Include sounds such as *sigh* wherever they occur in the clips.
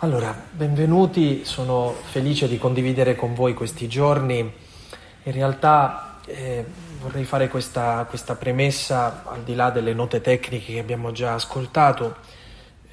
Allora, benvenuti, sono felice di condividere con voi questi giorni. In realtà eh, vorrei fare questa, questa, premessa al di là delle note tecniche che abbiamo già ascoltato,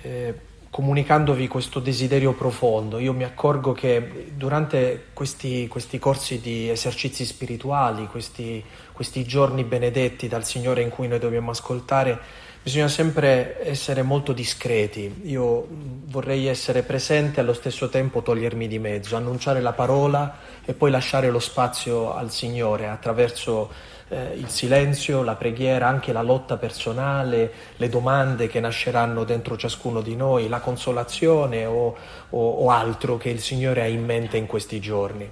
eh, comunicandovi questo desiderio profondo. Io mi accorgo che durante questi, questi corsi di esercizi spirituali, questi, questi giorni benedetti dal Signore in cui noi dobbiamo ascoltare, Bisogna sempre essere molto discreti. Io vorrei essere presente e allo stesso tempo togliermi di mezzo, annunciare la parola e poi lasciare lo spazio al Signore attraverso eh, il silenzio, la preghiera, anche la lotta personale, le domande che nasceranno dentro ciascuno di noi, la consolazione o, o, o altro che il Signore ha in mente in questi giorni.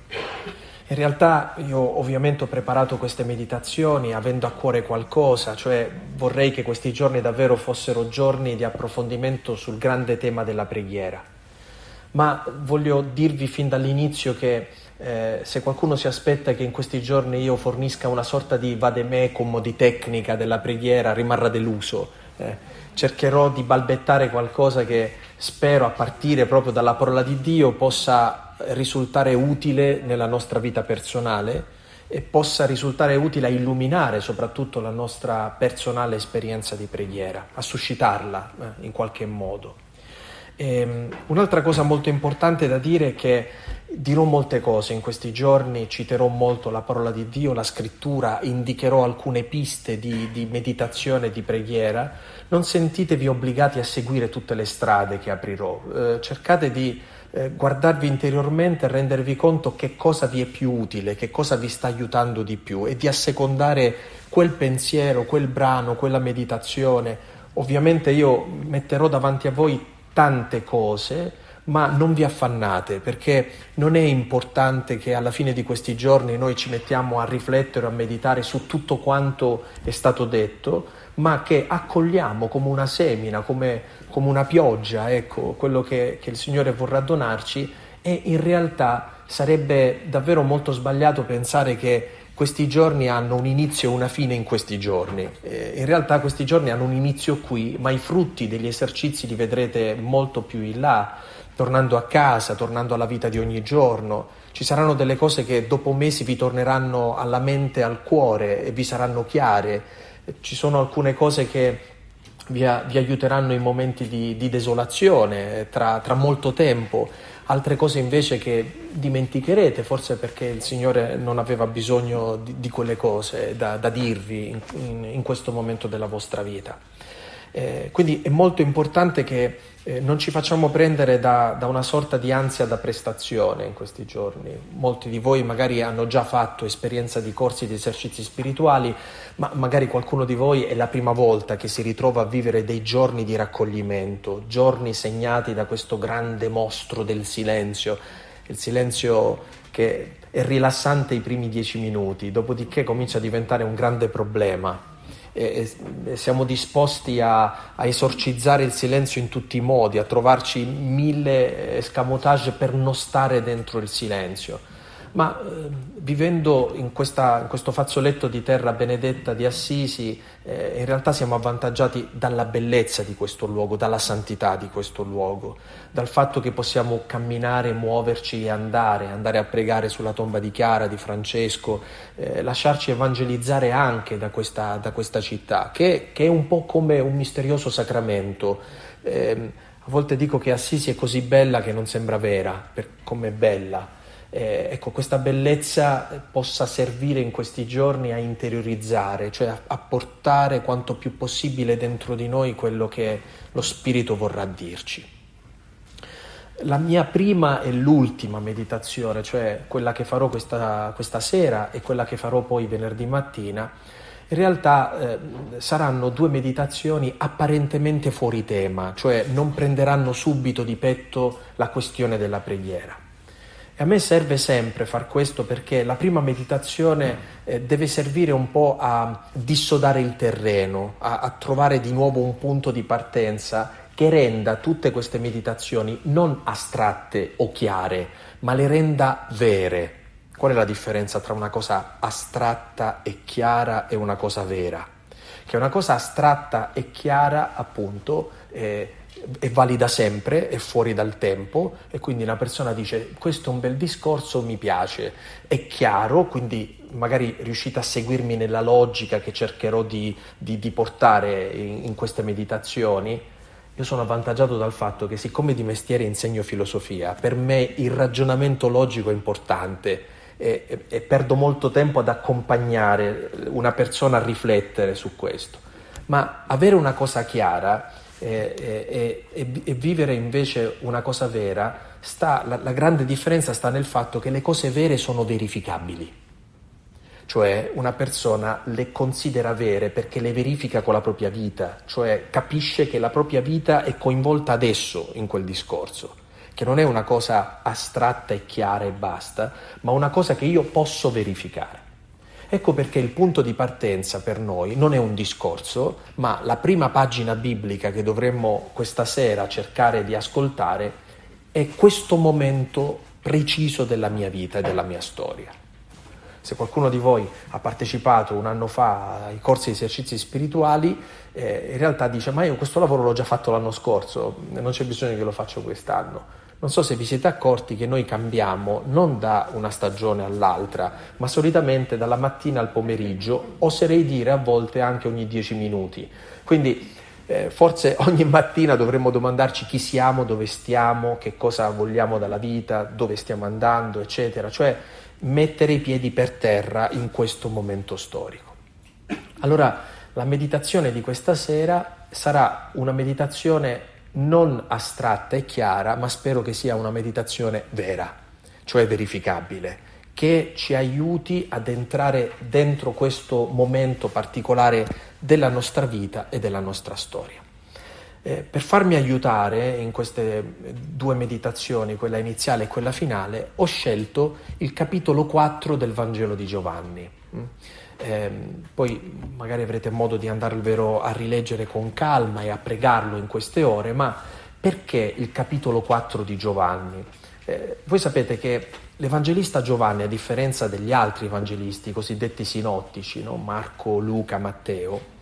In realtà io ovviamente ho preparato queste meditazioni avendo a cuore qualcosa, cioè vorrei che questi giorni davvero fossero giorni di approfondimento sul grande tema della preghiera. Ma voglio dirvi fin dall'inizio che eh, se qualcuno si aspetta che in questi giorni io fornisca una sorta di vademecum di tecnica della preghiera, rimarrà deluso. Eh, cercherò di balbettare qualcosa che spero a partire proprio dalla parola di Dio possa risultare utile nella nostra vita personale e possa risultare utile a illuminare soprattutto la nostra personale esperienza di preghiera, a suscitarla eh, in qualche modo. E, ehm, un'altra cosa molto importante da dire è che dirò molte cose in questi giorni, citerò molto la parola di Dio, la scrittura, indicherò alcune piste di, di meditazione e di preghiera. Non sentitevi obbligati a seguire tutte le strade che aprirò, eh, cercate di eh, guardarvi interiormente e rendervi conto che cosa vi è più utile, che cosa vi sta aiutando di più e di assecondare quel pensiero, quel brano, quella meditazione. Ovviamente io metterò davanti a voi tante cose, ma non vi affannate perché non è importante che alla fine di questi giorni noi ci mettiamo a riflettere, a meditare su tutto quanto è stato detto, ma che accogliamo come una semina, come, come una pioggia, ecco, quello che, che il Signore vorrà donarci e in realtà sarebbe davvero molto sbagliato pensare che questi giorni hanno un inizio e una fine in questi giorni. Eh, in realtà questi giorni hanno un inizio qui, ma i frutti degli esercizi li vedrete molto più in là, tornando a casa, tornando alla vita di ogni giorno. Ci saranno delle cose che dopo mesi vi torneranno alla mente, al cuore e vi saranno chiare ci sono alcune cose che vi, vi aiuteranno in momenti di, di desolazione tra, tra, molto tempo, altre cose invece che dimenticherete, forse perché il Signore non aveva bisogno di, di quelle cose da, da dirvi in, in, in questo momento della vostra vita. Eh, quindi è molto importante che eh, non ci facciamo prendere da, da, una sorta di ansia da prestazione in questi giorni. Molti di voi magari hanno già fatto esperienza di corsi di esercizi spirituali, ma magari qualcuno di voi è la prima volta che si ritrova a vivere dei giorni di raccoglimento, giorni segnati da questo grande mostro del silenzio, il silenzio che è rilassante i primi dieci minuti, dopodiché comincia a diventare un grande problema e, e siamo disposti a, a, esorcizzare il silenzio in tutti i modi, a trovarci mille escamotage per non stare dentro il silenzio ma eh, vivendo in, questa, in, questo fazzoletto di terra benedetta di Assisi, eh, in realtà siamo avvantaggiati dalla bellezza di questo luogo, dalla santità di questo luogo, dal fatto che possiamo camminare, muoverci e andare, andare a pregare sulla tomba di Chiara, di Francesco, eh, lasciarci evangelizzare anche da questa, da questa città, che, che, è un po' come un misterioso sacramento. Eh, a volte dico che Assisi è così bella che non sembra vera, per come è bella eh, ecco, questa bellezza possa servire in questi giorni a interiorizzare, cioè a, a, portare quanto più possibile dentro di noi quello che lo Spirito vorrà dirci. La mia prima e l'ultima meditazione, cioè quella che farò questa, questa sera e quella che farò poi venerdì mattina, in realtà eh, saranno due meditazioni apparentemente fuori tema, cioè non prenderanno subito di petto la questione della preghiera. E a me serve sempre far questo perché la prima meditazione eh, deve servire un po' a dissodare il terreno, a, a trovare di nuovo un punto di partenza che renda tutte queste meditazioni non astratte o chiare, ma le renda vere. Qual è la differenza tra una cosa astratta e chiara e una cosa vera? Che una cosa astratta e chiara, appunto, eh, è valida sempre, è fuori dal tempo e quindi una persona dice questo è un bel discorso, mi piace, è chiaro, quindi magari riuscite a seguirmi nella logica che cercherò di, di, di portare in, in queste meditazioni. Io sono avvantaggiato dal fatto che siccome di mestiere insegno filosofia, per me il ragionamento logico è importante e, e, e perdo molto tempo ad accompagnare una persona a riflettere su questo. Ma avere una cosa chiara e, e, e, vivere invece una cosa vera, sta, la, la grande differenza sta nel fatto che le cose vere sono verificabili cioè una persona le considera vere perché le verifica con la propria vita, cioè capisce che la propria vita è coinvolta adesso in quel discorso, che non è una cosa astratta e chiara e basta, ma una cosa che io posso verificare. Ecco perché il punto di partenza per noi non è un discorso, ma la prima pagina biblica che dovremmo questa sera cercare di ascoltare è questo momento preciso della mia vita e della mia storia. Se qualcuno di voi ha partecipato un anno fa ai corsi di esercizi spirituali, eh, in realtà dice ma io questo lavoro l'ho già fatto l'anno scorso, non c'è bisogno che lo faccia quest'anno. Non so se vi siete accorti che noi cambiamo non da una stagione all'altra, ma solitamente dalla mattina al pomeriggio, oserei dire a volte anche ogni dieci minuti. Quindi eh, forse *laughs* ogni mattina dovremmo domandarci chi siamo, dove stiamo, che cosa vogliamo dalla vita, dove stiamo andando, eccetera, cioè mettere i piedi per terra in questo momento storico. Allora, la meditazione di questa sera sarà una meditazione non astratta e chiara, ma spero che sia una meditazione vera, cioè verificabile, che ci aiuti ad entrare dentro questo momento particolare della nostra vita e della nostra storia. Eh, per farmi aiutare in queste due meditazioni, quella iniziale e quella finale, ho scelto il capitolo 4 del Vangelo di Giovanni. Eh, poi magari avrete modo di andarvelo a rileggere con calma e a pregarlo in queste ore, ma perché il capitolo 4 di Giovanni? Eh, voi sapete che l'Evangelista Giovanni, a differenza degli altri evangelisti cosiddetti sinottici, no? Marco, Luca, Matteo,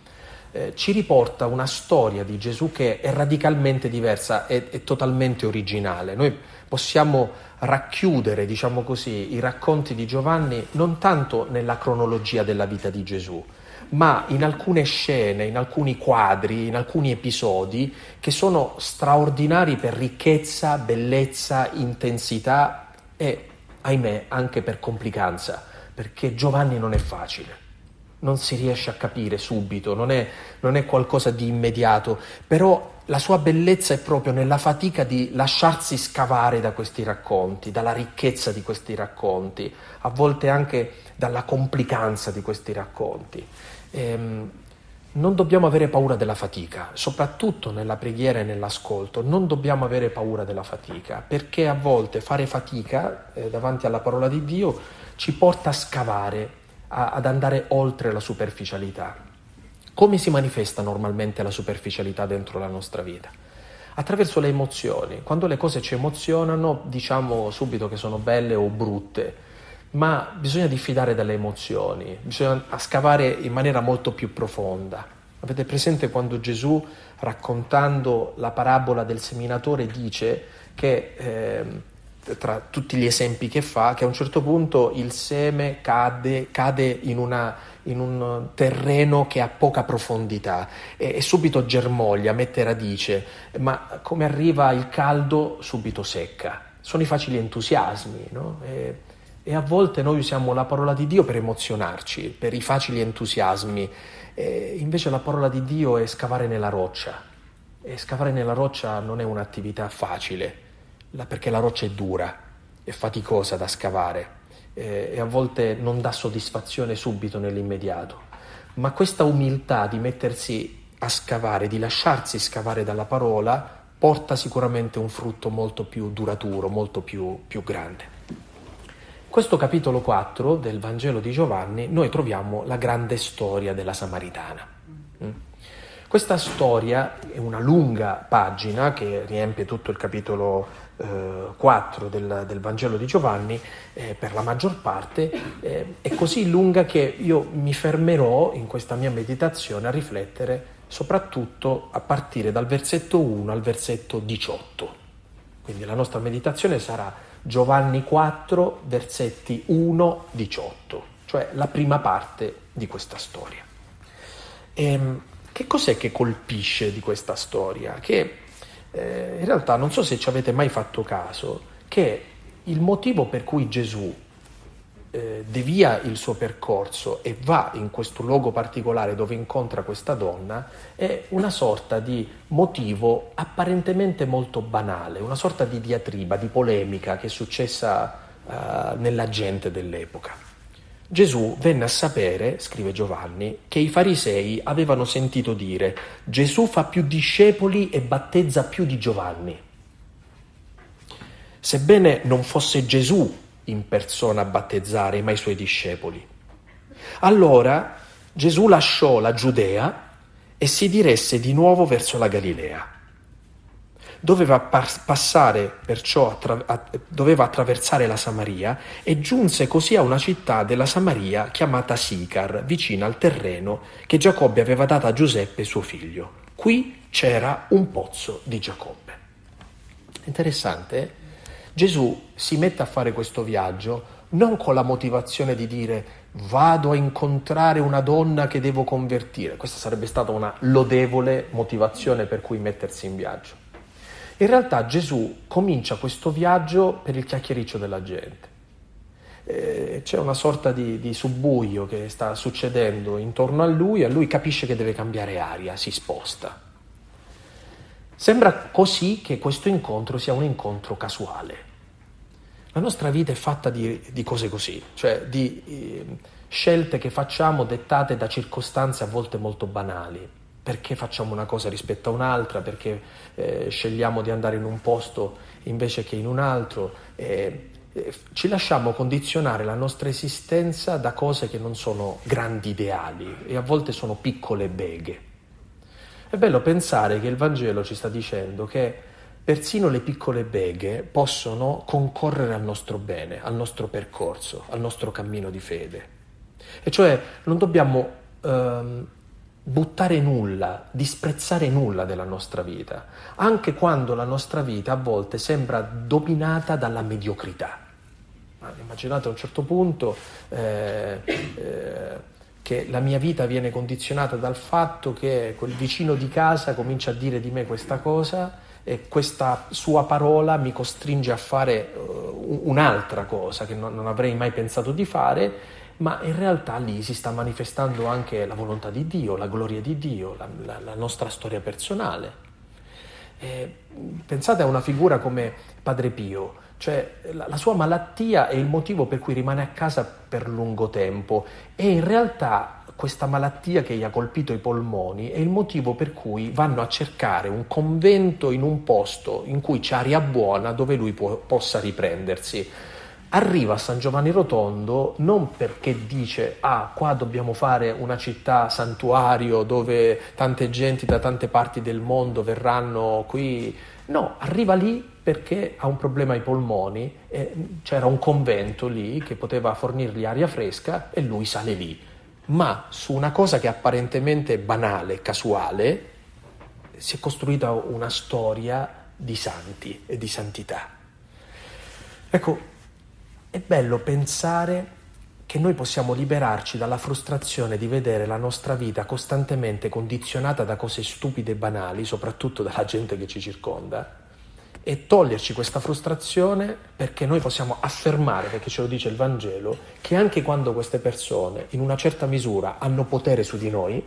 eh, ci riporta una storia di Gesù che è radicalmente diversa, è totalmente originale. Noi possiamo racchiudere, diciamo così, i racconti di Giovanni non tanto nella cronologia della vita di Gesù, ma in alcune scene, in alcuni quadri, in alcuni episodi che sono straordinari per ricchezza, bellezza, intensità e, ahimè, anche per complicanza, perché Giovanni non è facile. Non si riesce a capire subito, non è, non è, qualcosa di immediato, però la sua bellezza è proprio nella fatica di lasciarsi scavare da questi racconti, dalla ricchezza di questi racconti, a volte anche dalla complicanza di questi racconti. Ehm, non dobbiamo avere paura della fatica, soprattutto nella preghiera e nell'ascolto, non dobbiamo avere paura della fatica, perché a volte fare fatica eh, davanti alla parola di Dio ci porta a scavare a, ad andare oltre la superficialità. Come si manifesta normalmente la superficialità dentro la nostra vita? Attraverso le emozioni. Quando le cose ci emozionano diciamo subito che sono belle o brutte, ma bisogna diffidare dalle emozioni, bisogna scavare in maniera molto più profonda. Avete presente quando Gesù, raccontando la parabola del seminatore, dice che eh, tra tutti gli esempi che fa, che a un certo punto il seme cade, cade in, una, in, un terreno che ha poca profondità e, e, subito germoglia, mette radice, ma come arriva il caldo subito secca. Sono i facili entusiasmi, no? e, e, a volte noi usiamo la parola di Dio per emozionarci, per i facili entusiasmi, e invece la parola di Dio è scavare nella roccia, e scavare nella roccia non è un'attività facile perché la roccia è dura, è faticosa da scavare eh, e a volte non dà soddisfazione subito nell'immediato. Ma questa umiltà di mettersi a scavare, di lasciarsi scavare dalla parola, porta sicuramente un frutto molto più duraturo, molto più, più grande. Questo capitolo 4 del Vangelo di Giovanni noi troviamo la grande storia della Samaritana. Mm? Questa storia è una lunga pagina che riempie tutto il capitolo 4 del, del, Vangelo di Giovanni, eh, per la maggior parte, eh, è così lunga che io mi fermerò in questa mia meditazione a riflettere soprattutto a partire dal versetto 1 al versetto 18. Quindi la nostra meditazione sarà Giovanni 4, versetti 1-18, cioè la prima parte di questa storia. E, ehm, che cos'è che colpisce di questa storia? Che eh, in realtà non so se ci avete mai fatto caso, che il motivo per cui Gesù eh, devia il suo percorso e va in questo luogo particolare dove incontra questa donna è una sorta di motivo apparentemente molto banale, una sorta di diatriba, di polemica che è successa eh, nella gente dell'epoca. Gesù venne a sapere, scrive Giovanni, che i farisei avevano sentito dire Gesù fa più discepoli e battezza più di Giovanni. Sebbene non fosse Gesù in persona a battezzare, ma i suoi discepoli. Allora Gesù lasciò la Giudea e si diresse di nuovo verso la Galilea. Doveva passare perciò, attra- doveva attraversare la Samaria e giunse così a una città della Samaria chiamata Sicar, vicina al terreno che Giacobbe aveva dato a Giuseppe suo figlio. Qui c'era un pozzo di Giacobbe. Interessante, eh? Gesù si mette a fare questo viaggio non con la motivazione di dire vado a incontrare una donna che devo convertire, questa sarebbe stata una lodevole motivazione per cui mettersi in viaggio. In realtà Gesù comincia questo viaggio per il chiacchiericcio della gente. Eh, c'è una sorta di, di subbuio che sta succedendo intorno a lui e lui capisce che deve cambiare aria, si sposta. Sembra così che questo incontro sia un incontro casuale. La nostra vita è fatta di, di cose così, cioè di eh, scelte che facciamo dettate da circostanze a volte molto banali perché facciamo una cosa rispetto a un'altra, perché eh, scegliamo di andare in un posto invece che in un altro. Eh, eh, ci lasciamo condizionare la nostra esistenza da cose che non sono grandi ideali e a volte sono piccole beghe. È bello pensare che il Vangelo ci sta dicendo che persino le piccole beghe possono concorrere al nostro bene, al nostro percorso, al nostro cammino di fede. E cioè non dobbiamo ehm, buttare nulla, disprezzare nulla della nostra vita, anche quando la nostra vita a volte sembra dominata dalla mediocrità. Immaginate a un certo punto eh, eh, che la mia vita viene condizionata dal fatto che quel vicino di casa comincia a dire di me questa cosa e questa sua parola mi costringe a fare uh, un'altra cosa che non, non avrei mai pensato di fare ma in realtà lì si sta manifestando anche la volontà di Dio, la gloria di Dio, la, la, la nostra storia personale. Eh, pensate a una figura come Padre Pio, cioè la, la, sua malattia è il motivo per cui rimane a casa per lungo tempo e in realtà questa malattia che gli ha colpito i polmoni è il motivo per cui vanno a cercare un convento in un posto in cui c'è aria buona dove lui può, possa riprendersi arriva a San Giovanni Rotondo non perché dice ah qua dobbiamo fare una città santuario dove tante genti da tante parti del mondo verranno qui, no, arriva lì perché ha un problema ai polmoni, c'era un convento lì che poteva fornirgli aria fresca e lui sale lì. Ma su una cosa che apparentemente è banale, casuale, si è costruita una storia di santi e di santità. Ecco, è bello pensare che noi possiamo liberarci dalla frustrazione di vedere la nostra vita costantemente condizionata da cose stupide e banali, soprattutto dalla gente che ci circonda, e toglierci questa frustrazione perché noi possiamo affermare, perché ce lo dice il Vangelo, che anche quando queste persone in una certa misura hanno potere su di noi,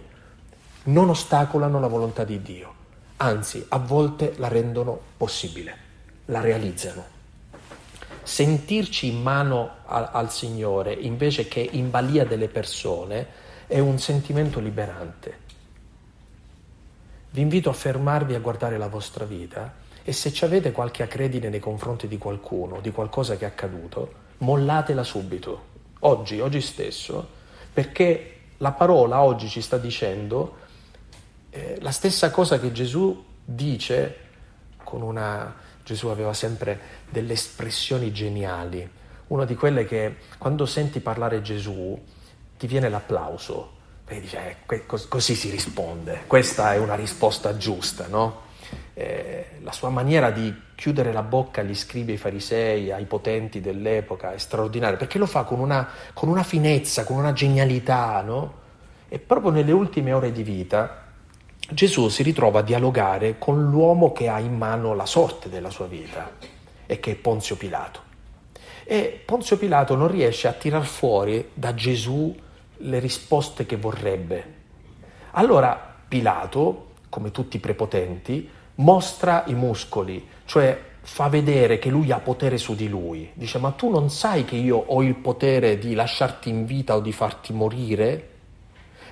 non ostacolano la volontà di Dio, anzi a volte la rendono possibile, la realizzano sentirci in mano a, al Signore invece che in balia delle persone è un sentimento liberante. Vi invito a fermarvi a guardare la vostra vita e se ci avete qualche acredine nei confronti di qualcuno, di qualcosa che è accaduto, mollatela subito, oggi, oggi stesso, perché la parola oggi ci sta dicendo eh, la stessa cosa che Gesù dice con una Gesù aveva sempre delle espressioni geniali, una di quelle che quando senti parlare Gesù ti viene l'applauso, E dice, eh, così si risponde, questa è una risposta giusta, no? Eh, la sua maniera di chiudere la bocca agli scribi, ai farisei, ai potenti dell'epoca è straordinaria, perché lo fa con una, con una finezza, con una genialità, no? E proprio nelle ultime ore di vita Gesù si ritrova a dialogare con l'uomo che ha in mano la sorte della sua vita, e che è Ponzio Pilato. E Ponzio Pilato non riesce a tirar fuori da Gesù le risposte che vorrebbe. Allora Pilato, come tutti i prepotenti, mostra i muscoli, cioè fa vedere che lui ha potere su di lui. Dice, ma tu non sai che io ho il potere di lasciarti in vita o di farti morire?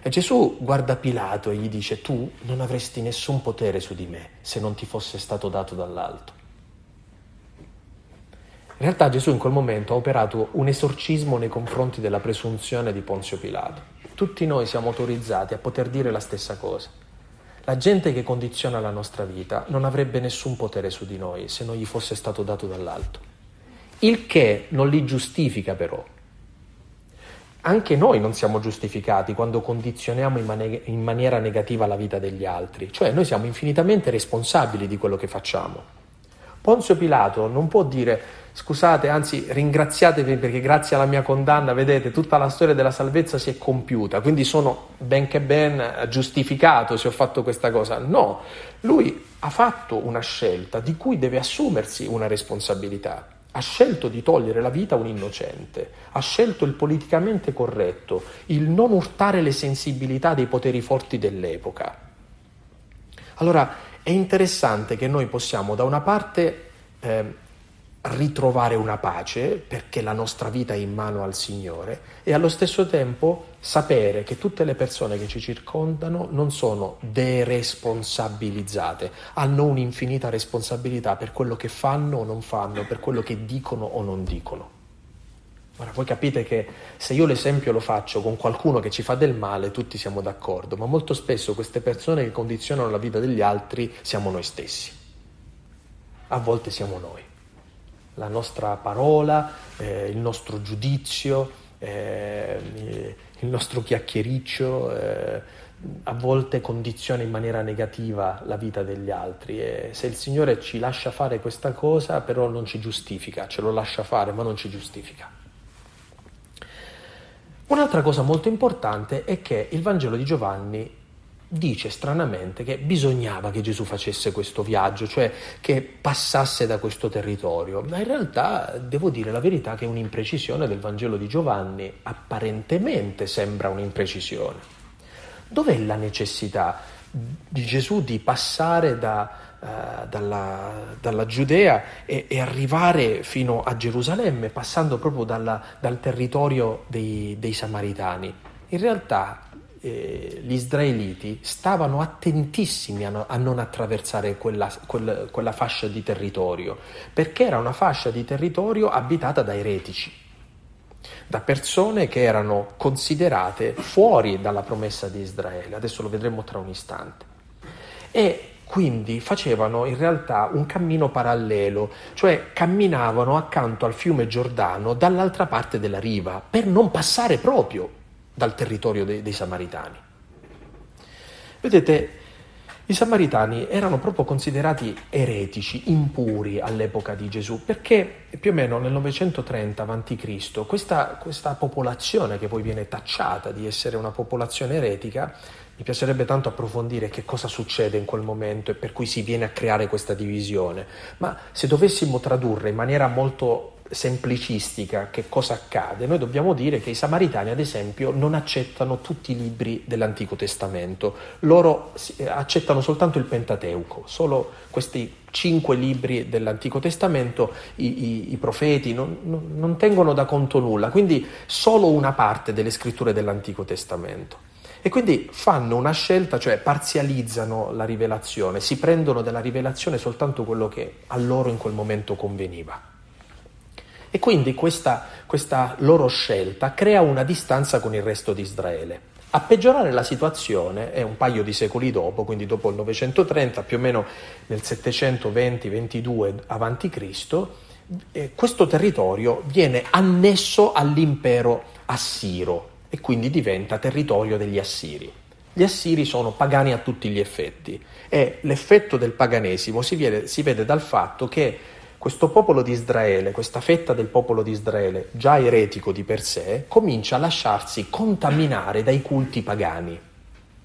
E Gesù guarda Pilato e gli dice, tu non avresti nessun potere su di me se non ti fosse stato dato dall'alto. In realtà Gesù in quel momento ha operato un esorcismo nei confronti della presunzione di Ponzio Pilato. Tutti noi siamo autorizzati a poter dire la stessa cosa. La gente che condiziona la nostra vita non avrebbe nessun potere su di noi se non gli fosse stato dato dall'alto. Il che non li giustifica però. Anche noi non siamo giustificati quando condizioniamo in, man- in maniera negativa la vita degli altri, cioè noi siamo infinitamente responsabili di quello che facciamo. Ponzio Pilato non può dire scusate, anzi ringraziatevi perché grazie alla mia condanna, vedete, tutta la storia della salvezza si è compiuta, quindi sono benché ben giustificato se ho fatto questa cosa. No, lui ha fatto una scelta di cui deve assumersi una responsabilità. Ha scelto di togliere la vita a un innocente, ha scelto il politicamente corretto, il non urtare le sensibilità dei poteri forti dell'epoca. Allora, è interessante che noi possiamo da una parte eh, ritrovare una pace perché la nostra vita è in mano al Signore e allo stesso tempo sapere che tutte le persone che ci circondano non sono deresponsabilizzate, hanno un'infinita responsabilità per quello che fanno o non fanno, per quello che dicono o non dicono. Ora voi capite che se io l'esempio lo faccio con qualcuno che ci fa del male, tutti siamo d'accordo, ma molto spesso queste persone che condizionano la vita degli altri siamo noi stessi. A volte siamo noi. La nostra parola, eh, il nostro giudizio, eh, il nostro chiacchiericcio, eh, a volte condiziona in maniera negativa la vita degli altri e se il Signore ci lascia fare questa cosa però non ci giustifica, ce lo lascia fare ma non ci giustifica. Un'altra cosa molto importante è che il Vangelo di Giovanni dice stranamente che bisognava che Gesù facesse questo viaggio, cioè che passasse da questo territorio, ma in realtà devo dire la verità che è un'imprecisione del Vangelo di Giovanni, apparentemente sembra un'imprecisione. Dov'è la necessità di Gesù di passare da, uh, dalla, dalla, Giudea e, e, arrivare fino a Gerusalemme, passando proprio dalla, dal territorio dei, dei, Samaritani. In realtà eh, gli israeliti stavano attentissimi a, no, a non attraversare quella, quella, quella fascia di territorio, perché era una fascia di territorio abitata da eretici da persone che erano considerate fuori dalla promessa di Israele. Adesso lo vedremo tra un istante. E quindi facevano in realtà un cammino parallelo, cioè camminavano accanto al fiume Giordano dall'altra parte della riva per non passare proprio dal territorio dei, dei Samaritani. Vedete, i samaritani erano proprio considerati eretici, impuri all'epoca di Gesù, perché più o meno nel 930 a.C. Questa, questa popolazione, che poi viene tacciata di essere una popolazione eretica, mi piacerebbe tanto approfondire che cosa succede in quel momento e per cui si viene a creare questa divisione, ma se dovessimo tradurre in maniera molto semplicistica che cosa accade, noi dobbiamo dire che i samaritani, ad esempio, non accettano tutti i libri dell'Antico Testamento, loro eh, accettano soltanto il Pentateuco, solo questi cinque libri dell'Antico Testamento i, i, i profeti non, non, non tengono da conto nulla, quindi solo una parte delle scritture dell'Antico Testamento. E quindi fanno una scelta, cioè parzializzano la rivelazione, si prendono dalla rivelazione soltanto quello che a loro in quel momento conveniva. E quindi questa, questa loro scelta crea una distanza con il resto di Israele. A peggiorare la situazione è un paio di secoli dopo, quindi dopo il 930, più o meno nel 720-22 a.C., questo territorio viene annesso all'impero assiro e quindi diventa territorio degli Assiri. Gli Assiri sono pagani a tutti gli effetti e l'effetto del paganesimo si vede, si vede dal fatto che questo popolo di Israele, questa fetta del popolo di Israele, già eretico di per sé, comincia a lasciarsi contaminare dai culti pagani.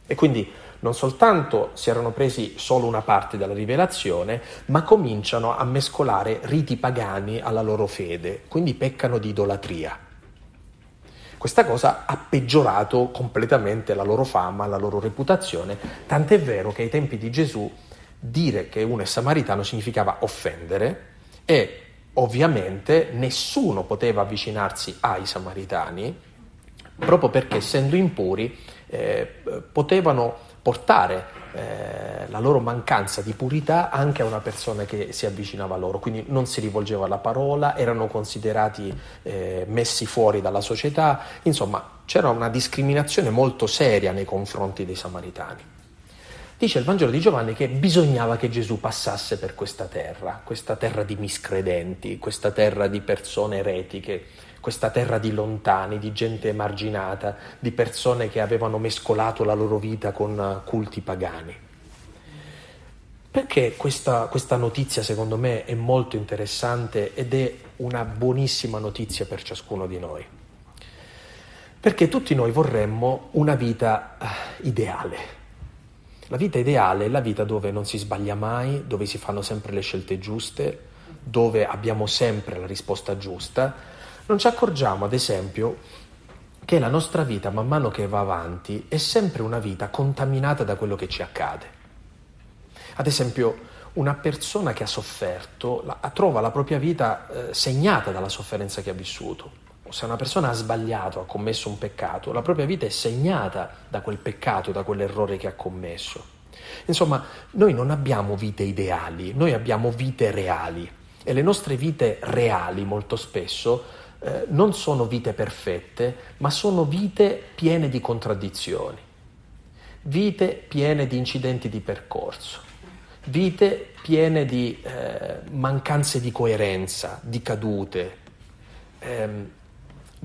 E quindi non soltanto si erano presi solo una parte della rivelazione, ma cominciano a mescolare riti pagani alla loro fede, quindi peccano di idolatria. Questa cosa ha peggiorato completamente la loro fama, la loro reputazione, tant'è vero che ai tempi di Gesù dire che uno è samaritano significava offendere e ovviamente nessuno poteva avvicinarsi ai samaritani proprio perché essendo impuri eh, potevano portare eh, la loro mancanza di purità anche a una persona che si avvicinava a loro, quindi non si rivolgeva alla parola, erano considerati eh, messi fuori dalla società, insomma c'era una discriminazione molto seria nei confronti dei samaritani. Dice il Vangelo di Giovanni che bisognava che Gesù passasse per questa terra, questa terra di miscredenti, questa terra di persone eretiche, questa terra di lontani, di gente emarginata, di persone che avevano mescolato la loro vita con culti pagani. Perché questa, questa notizia secondo me è molto interessante ed è una buonissima notizia per ciascuno di noi? Perché tutti noi vorremmo una vita eh, ideale. La vita ideale è la vita dove non si sbaglia mai, dove si fanno sempre le scelte giuste, dove abbiamo sempre la risposta giusta, non ci accorgiamo, ad esempio, che la nostra vita, man mano che va avanti, è sempre una vita contaminata da quello che ci accade. Ad esempio, una persona che ha sofferto la, trova la propria vita eh, segnata dalla sofferenza che ha vissuto. Se una persona ha sbagliato, ha commesso un peccato, la propria vita è segnata da quel peccato, da quell'errore che ha commesso. Insomma, noi non abbiamo vite ideali, noi abbiamo vite reali e le nostre vite reali molto spesso eh, non sono vite perfette, ma sono vite piene di contraddizioni, vite piene di incidenti di percorso, vite piene di eh, mancanze di coerenza, di cadute. Eh,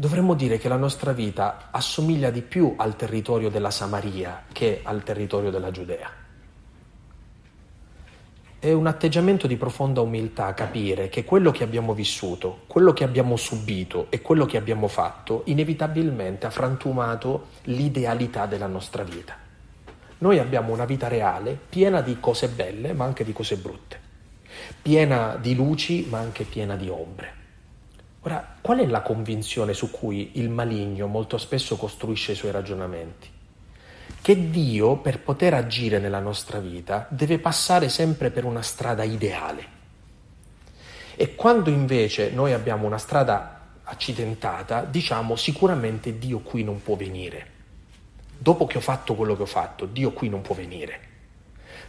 dovremmo dire che la nostra vita assomiglia di più al territorio della Samaria che al territorio della Giudea. È un atteggiamento di profonda umiltà capire che quello che abbiamo vissuto, quello che abbiamo subito e quello che abbiamo fatto inevitabilmente ha frantumato l'idealità della nostra vita. Noi abbiamo una vita reale piena di cose belle ma anche di cose brutte, piena di luci ma anche piena di ombre. Ora, qual è la convinzione su cui il maligno molto spesso costruisce i suoi ragionamenti? che Dio, per poter agire nella nostra vita, deve passare sempre per una strada ideale. E quando invece noi abbiamo una strada accidentata, diciamo sicuramente Dio qui non può venire. Dopo che ho fatto quello che ho fatto, Dio qui non può venire.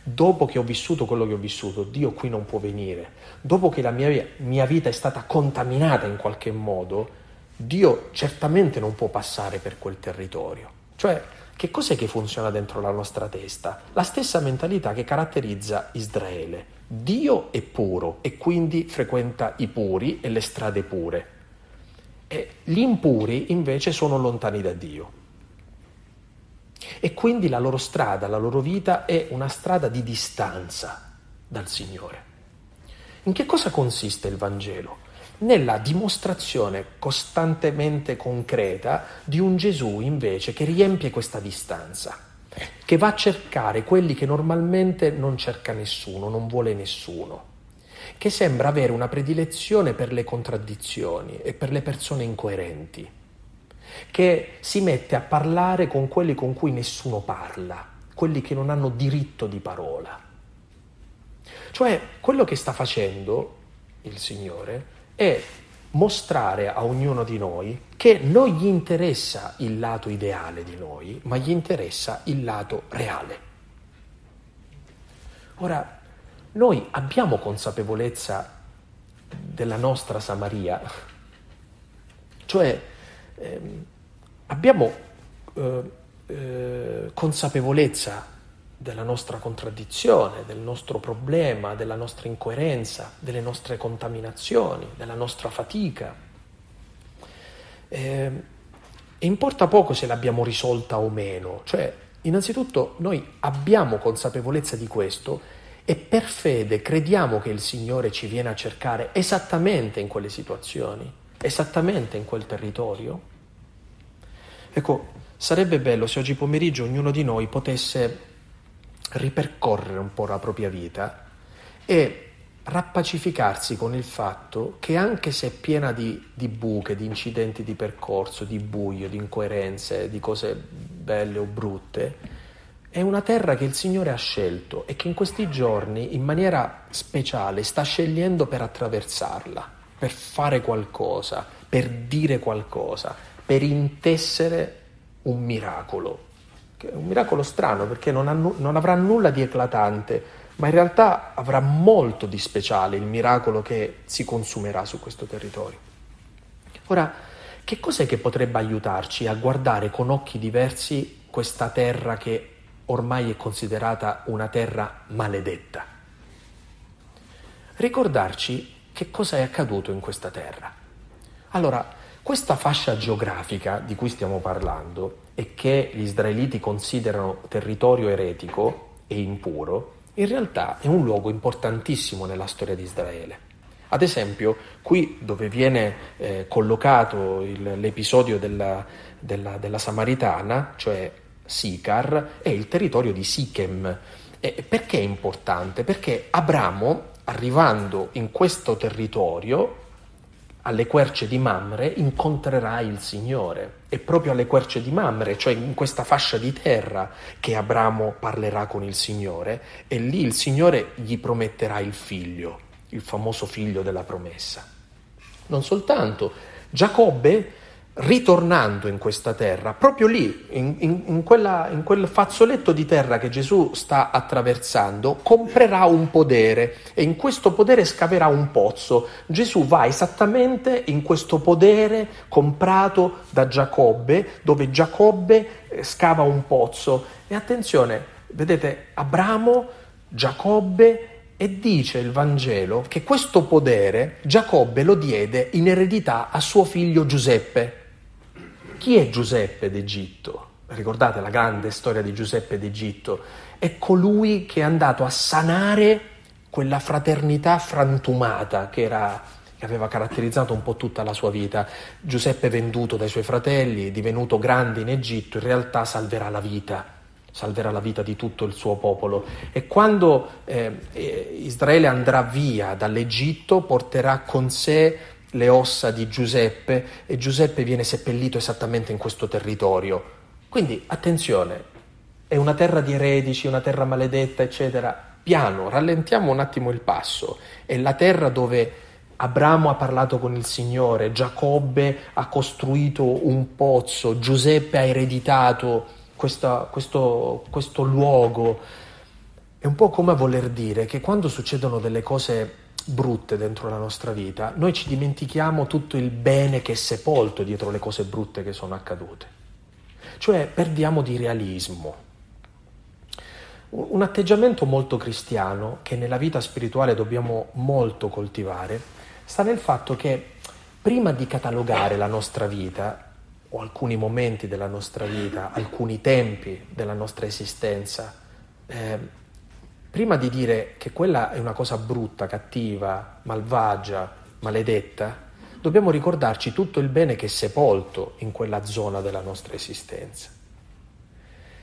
Dopo che ho vissuto quello che ho vissuto, Dio qui non può venire. Dopo che la mia, mia vita è stata contaminata in qualche modo, Dio certamente non può passare per quel territorio. Cioè, che cos'è che funziona dentro la nostra testa? La stessa mentalità che caratterizza Israele. Dio è puro e quindi frequenta i puri e le strade pure. E gli impuri invece sono lontani da Dio. E quindi la loro strada, la loro vita è una strada di distanza dal Signore. In che cosa consiste il Vangelo? nella dimostrazione costantemente concreta di un Gesù invece che riempie questa distanza, che va a cercare quelli che normalmente non cerca nessuno, non vuole nessuno, che sembra avere una predilezione per le contraddizioni e per le persone incoerenti, che si mette a parlare con quelli con cui nessuno parla, quelli che non hanno diritto di parola. Cioè quello che sta facendo il Signore è mostrare a ognuno di noi che non gli interessa il lato ideale di noi, ma gli interessa il lato reale. Ora, noi abbiamo consapevolezza della nostra Samaria, cioè ehm, abbiamo eh, eh, consapevolezza della nostra contraddizione, del nostro problema, della nostra incoerenza, delle nostre contaminazioni, della nostra fatica. Eh, E importa poco se l'abbiamo risolta o meno, cioè innanzitutto noi abbiamo consapevolezza di questo e per fede crediamo che il Signore ci viene a cercare esattamente in quelle situazioni, esattamente in quel territorio. Ecco, sarebbe bello se oggi pomeriggio ognuno di noi potesse ripercorrere un po' la propria vita e rappacificarsi con il fatto che anche se è piena di, di, buche, di incidenti di percorso, di buio, di incoerenze, di cose belle o brutte, è una terra che il Signore ha scelto e che in questi giorni in maniera speciale sta scegliendo per attraversarla, per fare qualcosa, per dire qualcosa, per intessere un miracolo. Un miracolo strano perché non, ha, non avrà nulla di eclatante, ma in realtà avrà molto di speciale il miracolo che si consumerà su questo territorio. Ora, che cos'è che potrebbe aiutarci a guardare con occhi diversi questa terra che ormai è considerata una terra maledetta? Ricordarci che cosa è accaduto in questa terra. Allora, questa fascia geografica di cui stiamo parlando e che gli israeliti considerano territorio eretico e impuro, in realtà è un luogo importantissimo nella storia di Israele. Ad esempio, qui dove viene eh, collocato il, l'episodio della, della, della, Samaritana, cioè Sicar, è il territorio di Sichem. E perché è importante? Perché Abramo, arrivando in questo territorio, alle querce di Mamre incontrerà il Signore. È proprio alle querce di Mamre, cioè in questa fascia di terra, che Abramo parlerà con il Signore e lì il Signore gli prometterà il figlio, il famoso figlio della promessa. Non soltanto, Giacobbe ritornando in questa terra, proprio lì, in, in, in, quella, in, quel fazzoletto di terra che Gesù sta attraversando, comprerà un podere e in questo podere scaverà un pozzo. Gesù va esattamente in questo podere comprato da Giacobbe, dove Giacobbe eh, scava un pozzo. E attenzione, vedete, Abramo, Giacobbe e dice il Vangelo che questo podere Giacobbe lo diede in eredità a suo figlio Giuseppe. Chi è Giuseppe d'Egitto? Ricordate la grande storia di Giuseppe d'Egitto? È colui che è andato a sanare quella fraternità frantumata che, era, che aveva caratterizzato un po' tutta la sua vita. Giuseppe venduto dai suoi fratelli, divenuto grande in Egitto, in realtà salverà la vita salverà la vita di tutto il suo popolo. E quando eh, eh Israele andrà via dall'Egitto, porterà con sé le ossa di Giuseppe e Giuseppe viene seppellito esattamente in questo territorio. Quindi attenzione, è una terra di eredici, una terra maledetta, eccetera. Piano, rallentiamo un attimo il passo. È la terra dove Abramo ha parlato con il Signore, Giacobbe ha costruito un pozzo, Giuseppe ha ereditato questa, questo, questo luogo. È un po' come a voler dire che quando succedono delle cose brutte dentro la nostra vita, noi ci dimentichiamo tutto il bene che è sepolto dietro le cose brutte che sono accadute. Cioè perdiamo di realismo. Un atteggiamento molto cristiano che nella vita spirituale dobbiamo molto coltivare sta nel fatto che prima di catalogare la nostra vita o alcuni momenti della nostra vita, alcuni tempi della nostra esistenza, eh, prima di dire che quella è una cosa brutta, cattiva, malvagia, maledetta, dobbiamo ricordarci tutto il bene che è sepolto in quella zona della nostra esistenza.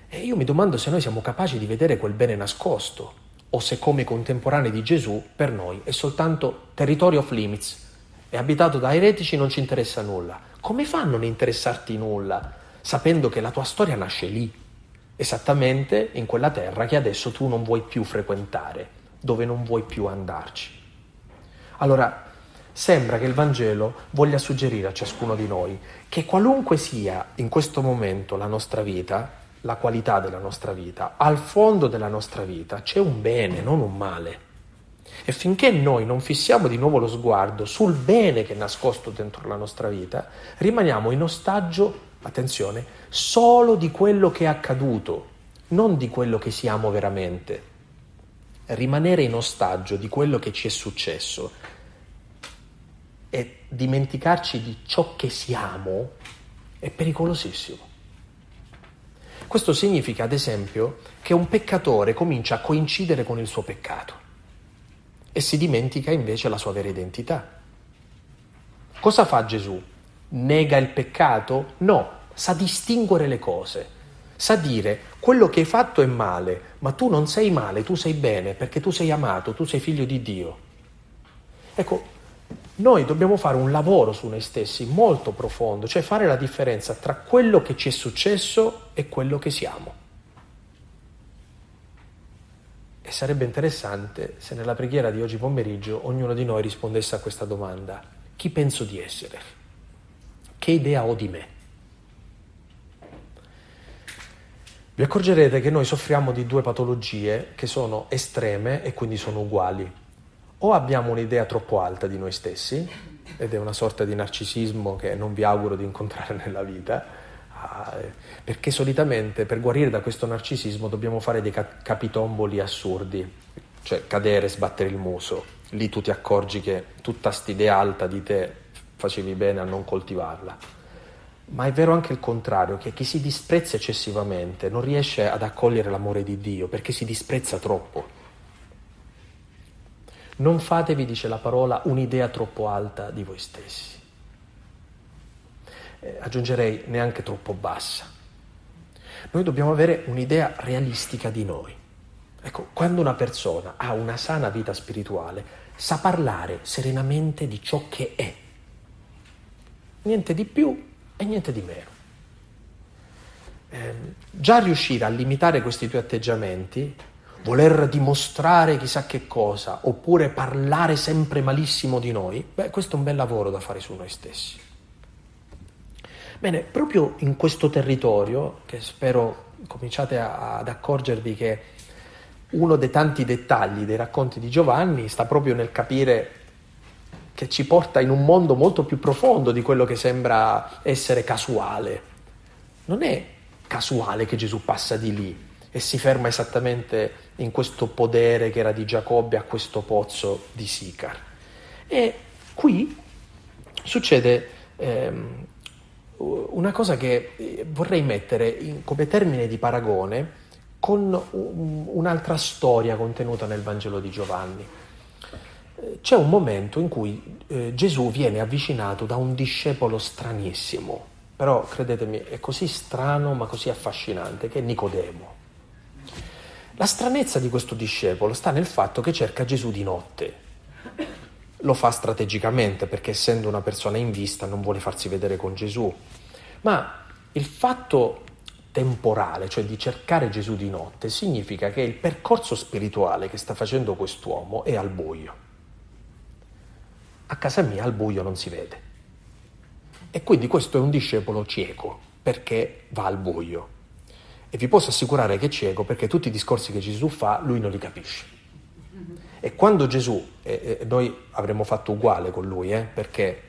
E io mi domando se noi siamo capaci di vedere quel bene nascosto, o se come contemporanei di Gesù per noi è soltanto territorio off limits, è abitato da eretici, non ci interessa nulla. Come fa a non interessarti nulla, sapendo che la tua storia nasce lì? Esattamente in quella terra che adesso tu non vuoi più frequentare, dove non vuoi più andarci. Allora, sembra che il Vangelo voglia suggerire a ciascuno di noi che qualunque sia in questo momento la nostra vita, la qualità della nostra vita, al fondo della nostra vita c'è un bene, non un male. E finché noi non fissiamo di nuovo lo sguardo sul bene che è nascosto dentro la nostra vita, rimaniamo in ostaggio attenzione, solo di quello che è accaduto, non di quello che siamo veramente. Rimanere in ostaggio di quello che ci è successo e dimenticarci di ciò che siamo È pericolosissimo. Questo significa, ad esempio, che un peccatore comincia a coincidere con il suo peccato e si dimentica invece la sua vera identità. Cosa fa Gesù? Nega il peccato? No, sa distinguere le cose, sa dire quello che hai fatto è male, ma tu non sei male, tu sei bene perché tu sei amato, tu sei figlio di Dio. Ecco, noi dobbiamo fare un lavoro su noi stessi molto profondo, cioè fare la differenza tra quello che ci è successo e quello che siamo. E sarebbe interessante se nella preghiera di oggi pomeriggio ognuno di noi rispondesse a questa domanda. Chi penso di essere? Che idea ho di me? Vi accorgerete che noi soffriamo di due patologie che sono estreme e quindi sono uguali o abbiamo un'idea troppo alta di noi stessi, ed è una sorta di narcisismo che non vi auguro di incontrare *laughs* nella vita, ah, perché solitamente per guarire da questo narcisismo dobbiamo fare dei capitomboli assurdi, cioè cadere, sbattere il muso. Lì tu ti accorgi che tutta quest'idea alta di te facevi bene a non coltivarla. Ma è vero anche il contrario, che chi si disprezza eccessivamente non riesce ad accogliere l'amore di Dio perché si disprezza troppo. Non fatevi, dice la parola, un'idea troppo alta di voi stessi. Eh, aggiungerei neanche troppo bassa. Noi dobbiamo avere un'idea realistica di noi. Ecco, quando una persona ha una sana vita spirituale, sa parlare serenamente di ciò che è. Niente di più e niente di meno. Eh, già riuscire a limitare questi tuoi atteggiamenti voler dimostrare chissà che cosa, oppure parlare sempre malissimo di noi, beh, questo è un bel lavoro da fare su noi stessi. Bene, proprio in questo territorio, che spero cominciate a, ad accorgervi che uno dei tanti dettagli dei racconti di Giovanni sta proprio nel capire che ci porta in un mondo molto più profondo di quello che sembra essere casuale. Non è casuale che Gesù passa di lì, e si ferma esattamente in questo podere che era di Giacobbe a questo pozzo di Sicar. E qui succede ehm, una cosa che eh, vorrei mettere in, come termine di paragone con un'altra storia contenuta nel Vangelo di Giovanni. C'è un momento in cui eh, Gesù viene avvicinato da un discepolo stranissimo, però credetemi è così strano ma così affascinante, che è Nicodemo. La stranezza di questo discepolo sta nel fatto che cerca Gesù di notte. Lo fa strategicamente perché essendo una persona in vista non vuole farsi vedere con Gesù. Ma il fatto temporale, cioè di cercare Gesù di notte, significa che il percorso spirituale che sta facendo quest'uomo è al buio. A casa mia al buio non si vede. E quindi questo è un discepolo cieco perché va al buio. E vi posso assicurare che è cieco perché tutti i discorsi che Gesù fa lui non li capisce. E quando Gesù, e, noi avremmo fatto uguale con lui, eh, perché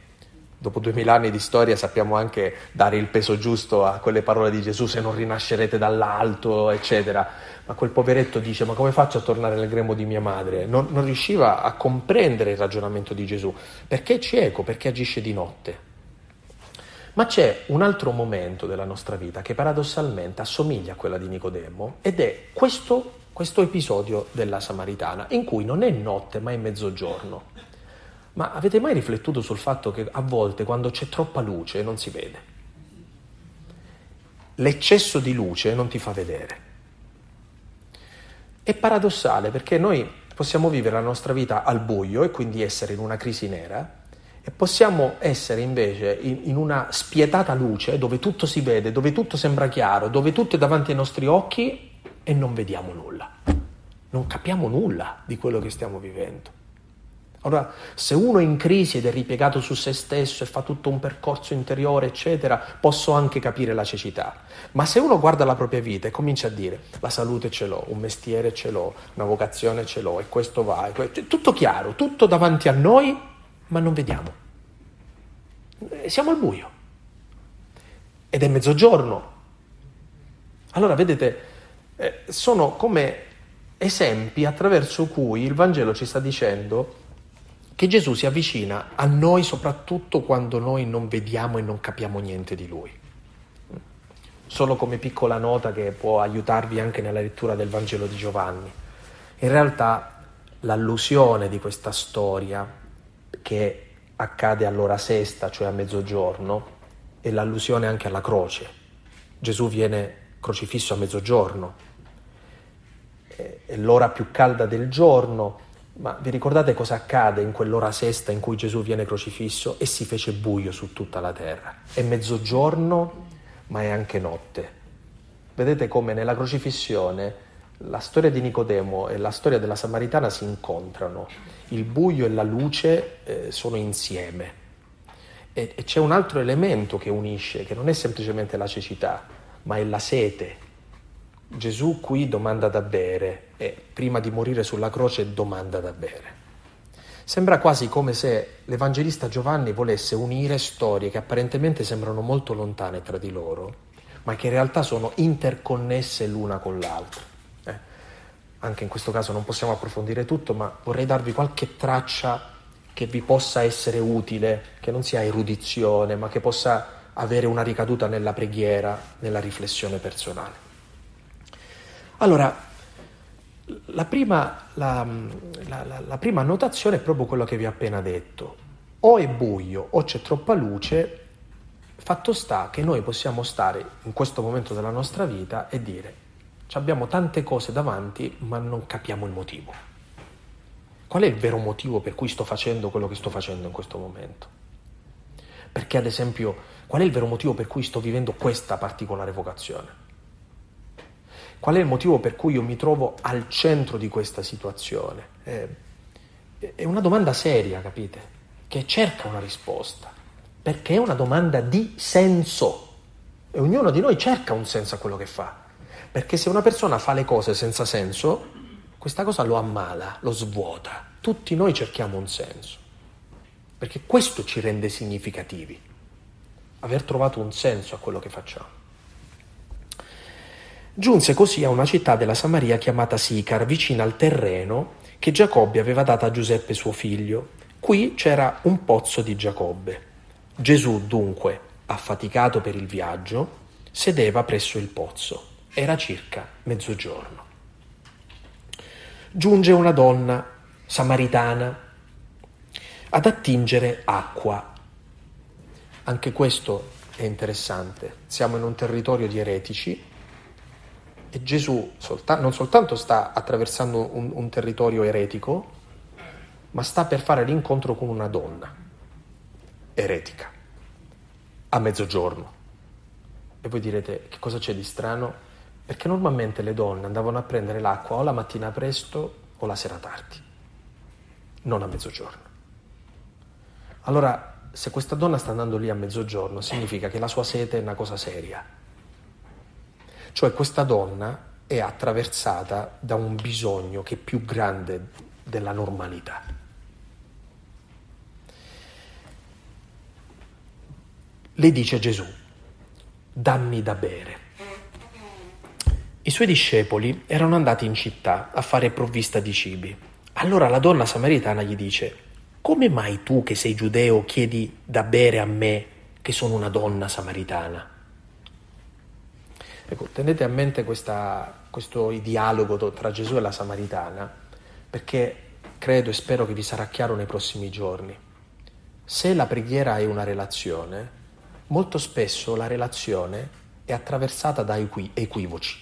dopo duemila anni di storia sappiamo anche dare il peso giusto a quelle parole di Gesù, se non rinascerete dall'alto, eccetera. Ma quel poveretto dice, ma come faccio a tornare nel grembo di mia madre? Non, non riusciva a comprendere il ragionamento di Gesù, perché è cieco, perché agisce di notte. Ma c'è un altro momento della nostra vita che paradossalmente assomiglia a quella di Nicodemo ed è questo, questo episodio della Samaritana, in cui non è notte ma è mezzogiorno. Ma avete mai riflettuto sul fatto che a volte quando c'è troppa luce non si vede? L'eccesso di luce non ti fa vedere. È paradossale perché noi possiamo vivere la nostra vita al buio e quindi essere in una crisi nera e possiamo essere invece in, in, una spietata luce dove tutto si vede, dove tutto sembra chiaro, dove tutto è davanti ai nostri occhi e non vediamo nulla. Non capiamo nulla di quello che stiamo vivendo. Allora, se uno è in crisi ed è ripiegato su se stesso e fa tutto un percorso interiore, eccetera, posso anche capire la cecità. Ma se uno guarda la propria vita e comincia a dire la salute ce l'ho, un mestiere ce l'ho, una vocazione ce l'ho e questo va, e questo, tutto chiaro, tutto davanti a noi, ma non vediamo. Siamo al buio. Ed è mezzogiorno. Allora, vedete, eh, sono come esempi attraverso cui il Vangelo ci sta dicendo che Gesù si avvicina a noi soprattutto quando noi non vediamo e non capiamo niente di Lui. solo come piccola nota che può aiutarvi anche nella lettura del Vangelo di Giovanni. In realtà l'allusione di questa storia che accade all'ora sesta, cioè a mezzogiorno, è l'allusione anche alla croce. Gesù viene crocifisso a mezzogiorno, è l'ora più calda del giorno, ma vi ricordate cosa accade in quell'ora sesta in cui Gesù viene crocifisso e si fece buio su tutta la terra? È mezzogiorno, ma è anche notte. Vedete come nella crocifissione la storia di Nicodemo e la storia della Samaritana si incontrano, il buio e la luce eh, sono insieme. E, e c'è un altro elemento che unisce, che non è semplicemente la cecità, ma è la sete. Gesù qui domanda da bere e prima di morire sulla croce domanda da bere. Sembra quasi come se l'Evangelista Giovanni volesse unire storie che apparentemente sembrano molto lontane tra di loro, ma che in realtà sono interconnesse l'una con l'altra. Eh, anche in questo caso non possiamo approfondire tutto, ma vorrei darvi qualche traccia che vi possa essere utile, che non sia erudizione, ma che possa avere una ricaduta nella preghiera, nella riflessione personale. Allora, la prima, la, la, la prima annotazione è proprio quello che vi ho appena detto. O è buio o c'è troppa luce, fatto sta che noi possiamo stare in questo momento della nostra vita e dire abbiamo tante cose davanti ma non capiamo il motivo. Qual è il vero motivo per cui sto facendo quello che sto facendo in questo momento? Perché ad esempio, qual è il vero motivo per cui sto vivendo questa particolare vocazione? Qual è il motivo per cui io mi trovo al centro di questa situazione? è una domanda seria, capite? Che cerca una risposta, perché è una domanda di senso. E ognuno di noi cerca un senso a quello che fa. Perché se una persona fa le cose senza senso, questa cosa lo ammala, lo svuota. Tutti noi cerchiamo un senso. Perché questo ci rende significativi. Aver trovato un senso a quello che facciamo. Giunse così a una città della Samaria chiamata Sicar, vicina al terreno che Giacobbe aveva dato a Giuseppe suo figlio. Qui c'era un pozzo di Giacobbe. Gesù, dunque, affaticato per il viaggio, sedeva presso il pozzo. Era circa mezzogiorno. Giunge una donna samaritana ad attingere acqua. Anche questo è interessante. Siamo in un territorio di eretici e Gesù solta- non soltanto sta attraversando un, un territorio eretico, ma sta per fare l'incontro con una donna eretica a mezzogiorno. E voi direte che cosa c'è di strano? Perché normalmente le donne andavano a prendere l'acqua o la mattina presto o la sera tardi, non a mezzogiorno. Allora, se questa donna sta andando lì a mezzogiorno, significa che la sua sete è una cosa seria cioè questa donna è attraversata da un bisogno che è più grande della normalità. Le dice Gesù, dammi da bere. I suoi discepoli erano andati in città a fare provvista di cibi. Allora la donna samaritana gli dice, come mai tu che sei giudeo chiedi da bere a me che sono una donna samaritana? Ecco, tenete a mente questa, questo dialogo tra Gesù e la Samaritana, perché credo e spero che vi sarà chiaro nei prossimi giorni. Se la preghiera è una relazione, molto spesso la relazione è attraversata da equi- equivoci.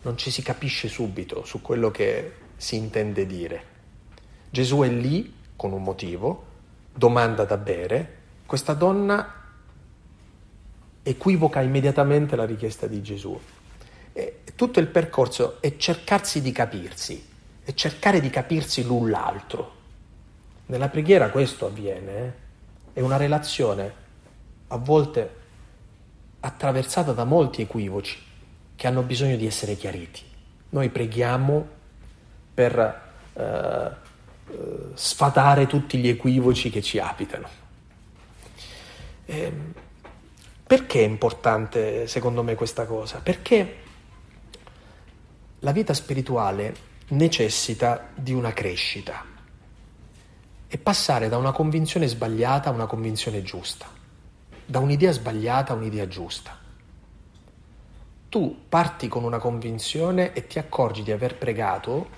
Non ci si capisce subito su quello che si intende dire. Gesù è lì con un motivo, domanda da bere, questa donna equivoca immediatamente la richiesta di Gesù. E tutto il percorso è cercarsi di capirsi, è cercare di capirsi l'un l'altro. Nella preghiera questo avviene, eh? è una relazione a volte attraversata da molti equivoci che hanno bisogno di essere chiariti. Noi preghiamo per eh, eh sfatare tutti gli equivoci che ci abitano. E, ehm, perché è importante secondo me questa cosa? Perché la vita spirituale necessita di una crescita e passare da una convinzione sbagliata a una convinzione giusta, da un'idea sbagliata a un'idea giusta. tu parti con una convinzione e ti accorgi di aver pregato,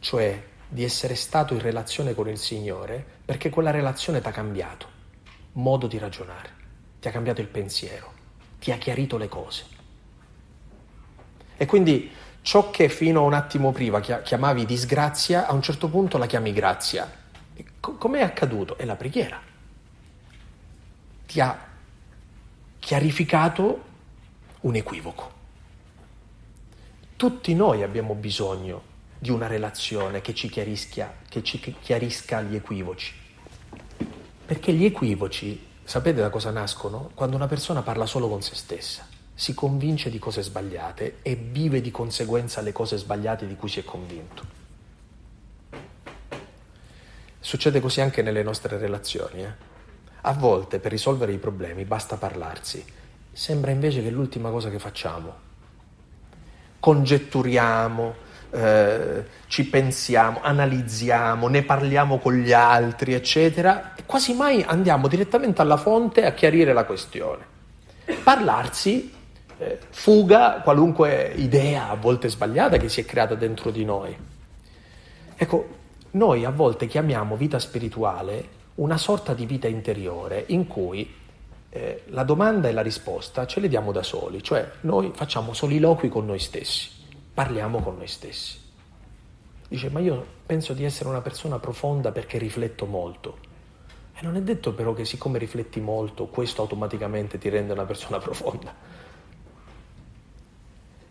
cioè di essere stato in relazione con il Signore, perché quella relazione ti ha cambiato modo di ragionare, ti ha cambiato il pensiero, ti ha chiarito le cose. E quindi ciò che fino a un attimo prima chiamavi disgrazia, a un certo punto la chiami grazia. Com'è accaduto? È la preghiera. Ti ha chiarificato un equivoco. Tutti noi abbiamo bisogno di una relazione che ci che ci chiarisca gli equivoci. Perché gli equivoci, sapete da cosa nascono? Quando una persona parla solo con se stessa, si convince di cose sbagliate e vive di conseguenza le cose sbagliate di cui si è convinto. Succede così anche nelle nostre relazioni. Eh? A volte per risolvere i problemi basta parlarsi. Sembra invece che l'ultima cosa che facciamo congetturiamo, eh, ci pensiamo, analizziamo, ne parliamo con gli altri, eccetera, e quasi mai andiamo direttamente alla fonte a chiarire la questione. Parlarsi eh, fuga qualunque idea, a volte sbagliata, che si è creata dentro di noi. Ecco, noi a volte chiamiamo vita spirituale una sorta di vita interiore in cui eh, la domanda e la risposta ce le diamo da soli, cioè noi facciamo soliloqui con noi stessi, parliamo con noi stessi. Dice, ma io penso di essere una persona profonda perché rifletto molto. E non è detto però che siccome rifletti molto, questo automaticamente ti rende una persona *laughs* profonda.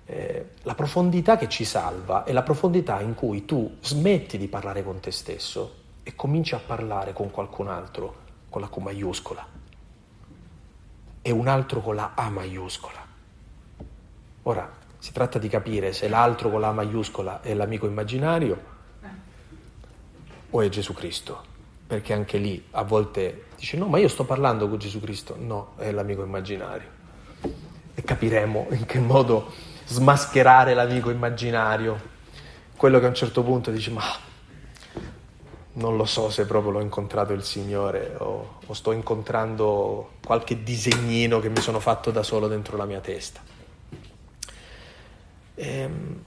Eh, la profondità che ci salva è la profondità in cui tu smetti di parlare con te stesso e cominci a parlare con qualcun altro con la Q maiuscola e un altro con la A maiuscola. Ora, si tratta di capire se l'altro con la maiuscola è l'amico immaginario o è Gesù Cristo, perché anche lì a volte dice no, ma io sto parlando con Gesù Cristo, no, è l'amico immaginario. E capiremo in che modo smascherare l'amico immaginario, quello che a un certo punto dice ma non lo so se proprio l'ho incontrato il Signore o, o, sto incontrando qualche disegnino che mi sono fatto da solo dentro la mia testa. Ehm,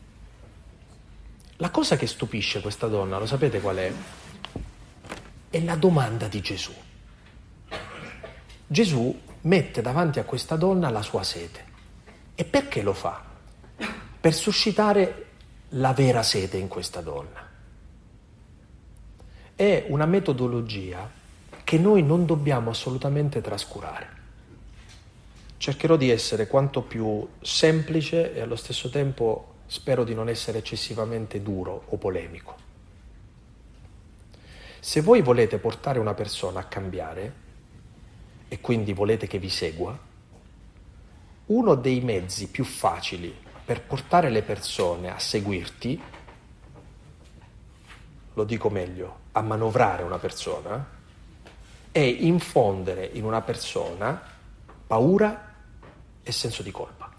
la cosa che stupisce questa donna, lo sapete qual è? È la domanda di Gesù. Gesù mette davanti a questa donna la sua sete. E perché lo fa? Per suscitare la vera sete in questa donna è una metodologia che noi non dobbiamo assolutamente trascurare. Cercherò di essere quanto più semplice e allo stesso tempo spero di non essere eccessivamente duro o polemico. Se voi volete portare una persona a cambiare e quindi volete che vi segua, uno dei mezzi più facili per portare le persone a seguirti lo dico meglio, a manovrare una persona, è infondere in una persona paura e senso di colpa.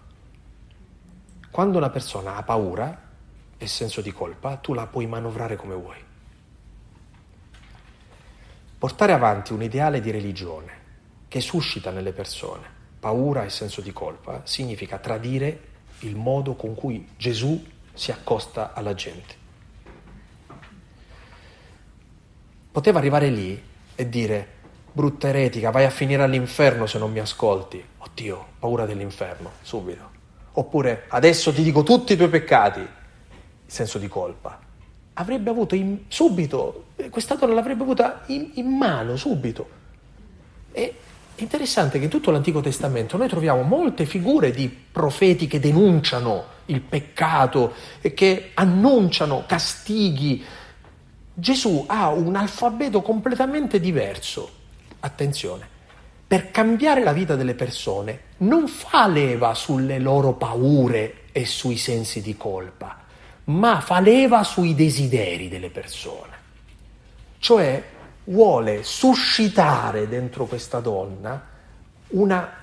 Quando una persona ha paura e senso di colpa, tu la puoi manovrare come vuoi. Portare avanti un ideale di religione che suscita nelle persone paura e senso di colpa significa tradire il modo con cui Gesù si accosta alla gente. Poteva arrivare lì e dire, brutta eretica, vai a finire all'inferno se non mi ascolti. Oddio, paura dell'inferno, subito. Oppure, adesso ti dico tutti i tuoi peccati, il senso di colpa. Avrebbe avuto in, subito, eh, questa donna l'avrebbe avuta in, in mano, subito. E è interessante che in tutto l'Antico Testamento noi troviamo molte figure di profeti che denunciano il peccato e che annunciano castighi Gesù ha un alfabeto completamente diverso. Attenzione, per cambiare la vita delle persone non fa leva sulle loro paure e sui sensi di colpa, ma fa leva sui desideri delle persone. Cioè vuole suscitare dentro questa donna una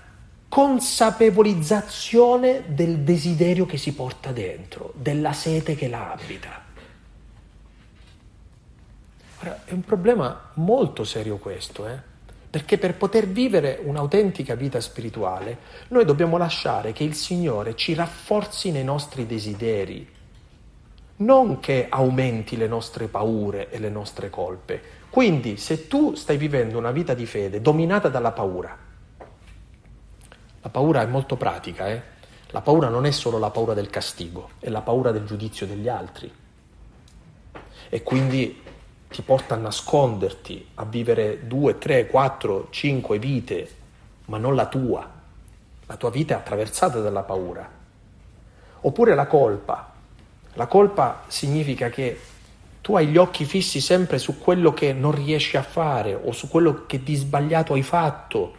consapevolizzazione del desiderio che si porta dentro, della sete che la abita. Ora, è un problema molto serio questo, eh? Perché per poter vivere un'autentica vita spirituale noi dobbiamo lasciare che il Signore ci rafforzi nei nostri desideri, non che aumenti le nostre paure e le nostre colpe. Quindi se tu stai vivendo una vita di fede dominata dalla paura, la paura è molto pratica, eh? la paura non è solo la paura del castigo, è la paura del giudizio degli altri. E quindi ti porta a nasconderti, a vivere due, tre, quattro, cinque vite, ma non la tua. La tua vita è attraversata dalla paura. Oppure la colpa. La colpa significa che tu hai gli occhi fissi sempre su quello che non riesci a fare o su quello che di sbagliato hai fatto.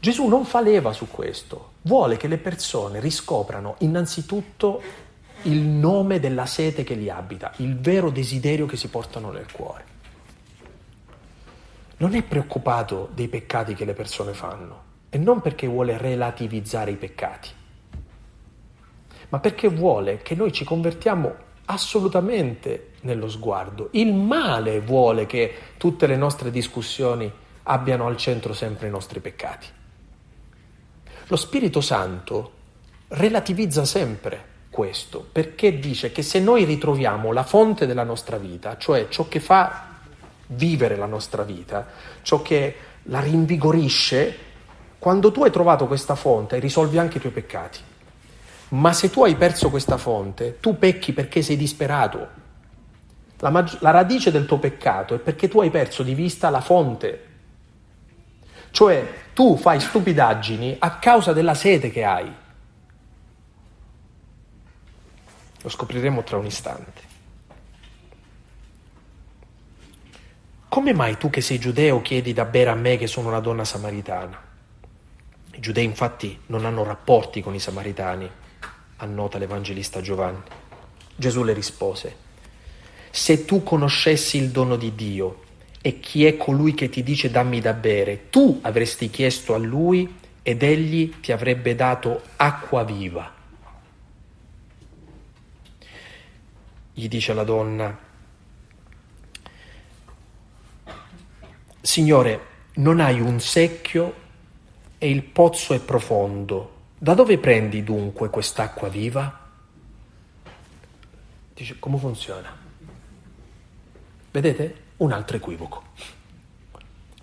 Gesù non fa leva su questo, vuole che le persone riscoprano innanzitutto il nome della sete che li abita, il vero desiderio che si portano nel cuore. Non è preoccupato dei peccati che le persone fanno e non perché vuole relativizzare i peccati, ma perché vuole che noi ci convertiamo assolutamente nello sguardo. Il male vuole che tutte le nostre discussioni abbiano al centro sempre i nostri peccati. Lo Spirito Santo relativizza sempre questo, perché dice che se noi ritroviamo la fonte della nostra vita, cioè ciò che fa vivere la nostra vita, ciò che la rinvigorisce, quando tu hai trovato questa fonte risolvi anche i tuoi peccati. Ma se tu hai perso questa fonte, tu pecchi perché sei disperato. La, mag- la radice del tuo peccato è perché tu hai perso di vista la fonte. Cioè tu fai stupidaggini a causa della sete che hai. Lo scopriremo tra un istante. Come mai tu che sei giudeo chiedi da bere a me che sono una donna samaritana? I giudei infatti non hanno rapporti con i samaritani, annota l'Evangelista Giovanni. Gesù le rispose, se tu conoscessi il dono di Dio e chi è colui che ti dice dammi da bere, tu avresti chiesto a lui ed egli ti avrebbe dato acqua viva. Gli dice la donna, Signore, non hai un secchio e il pozzo è profondo. Da dove prendi dunque quest'acqua viva? Dice, come funziona? Vedete? Un altro equivoco.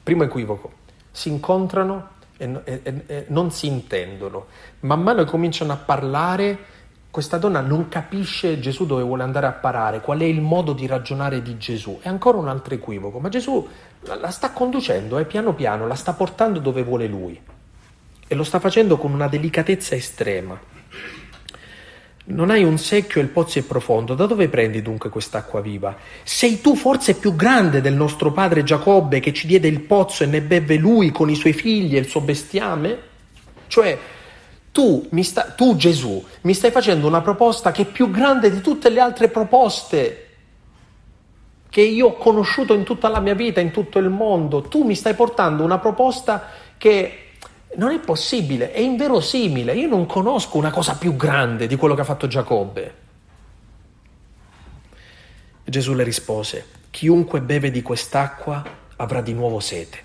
Primo equivoco, si incontrano e, e, e non si intendono. Man mano cominciano a parlare, questa donna non capisce Gesù dove vuole andare a parare, qual è il modo di ragionare di Gesù. È ancora un altro equivoco, ma Gesù la sta conducendo eh, piano piano la sta portando dove vuole lui e lo sta facendo con una delicatezza estrema. Non hai un secchio e il pozzo è profondo, da dove prendi dunque quest'acqua viva? Sei tu forse più grande del nostro padre Giacobbe che ci diede il pozzo e ne beve lui con i suoi figli e il suo bestiame? Cioè, tu, sta, tu Gesù mi stai facendo una proposta che è più grande di tutte le altre proposte che io ho conosciuto in tutta la mia vita, in tutto il mondo. Tu mi stai portando una proposta che non è possibile, è inverosimile. Io non conosco una cosa più grande di quello che ha fatto Giacobbe. Gesù le rispose, chiunque beve di quest'acqua avrà di nuovo sete,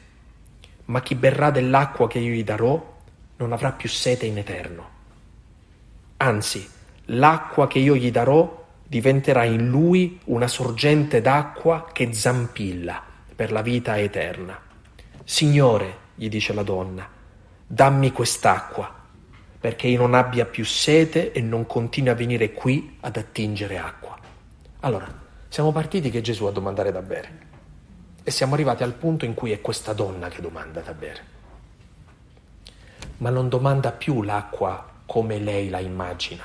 ma chi berrà dell'acqua che io gli darò non avrà più sete in eterno. Anzi, l'acqua che io gli darò diventerà in lui una sorgente d'acqua che zampilla per la vita eterna. Signore, gli dice la donna, dammi quest'acqua perché io non abbia più sete e non continui a venire qui ad attingere acqua. Allora, siamo partiti che Gesù a domandare da bere e siamo arrivati al punto in cui è questa donna che domanda da bere ma non domanda più l'acqua come lei la immagina.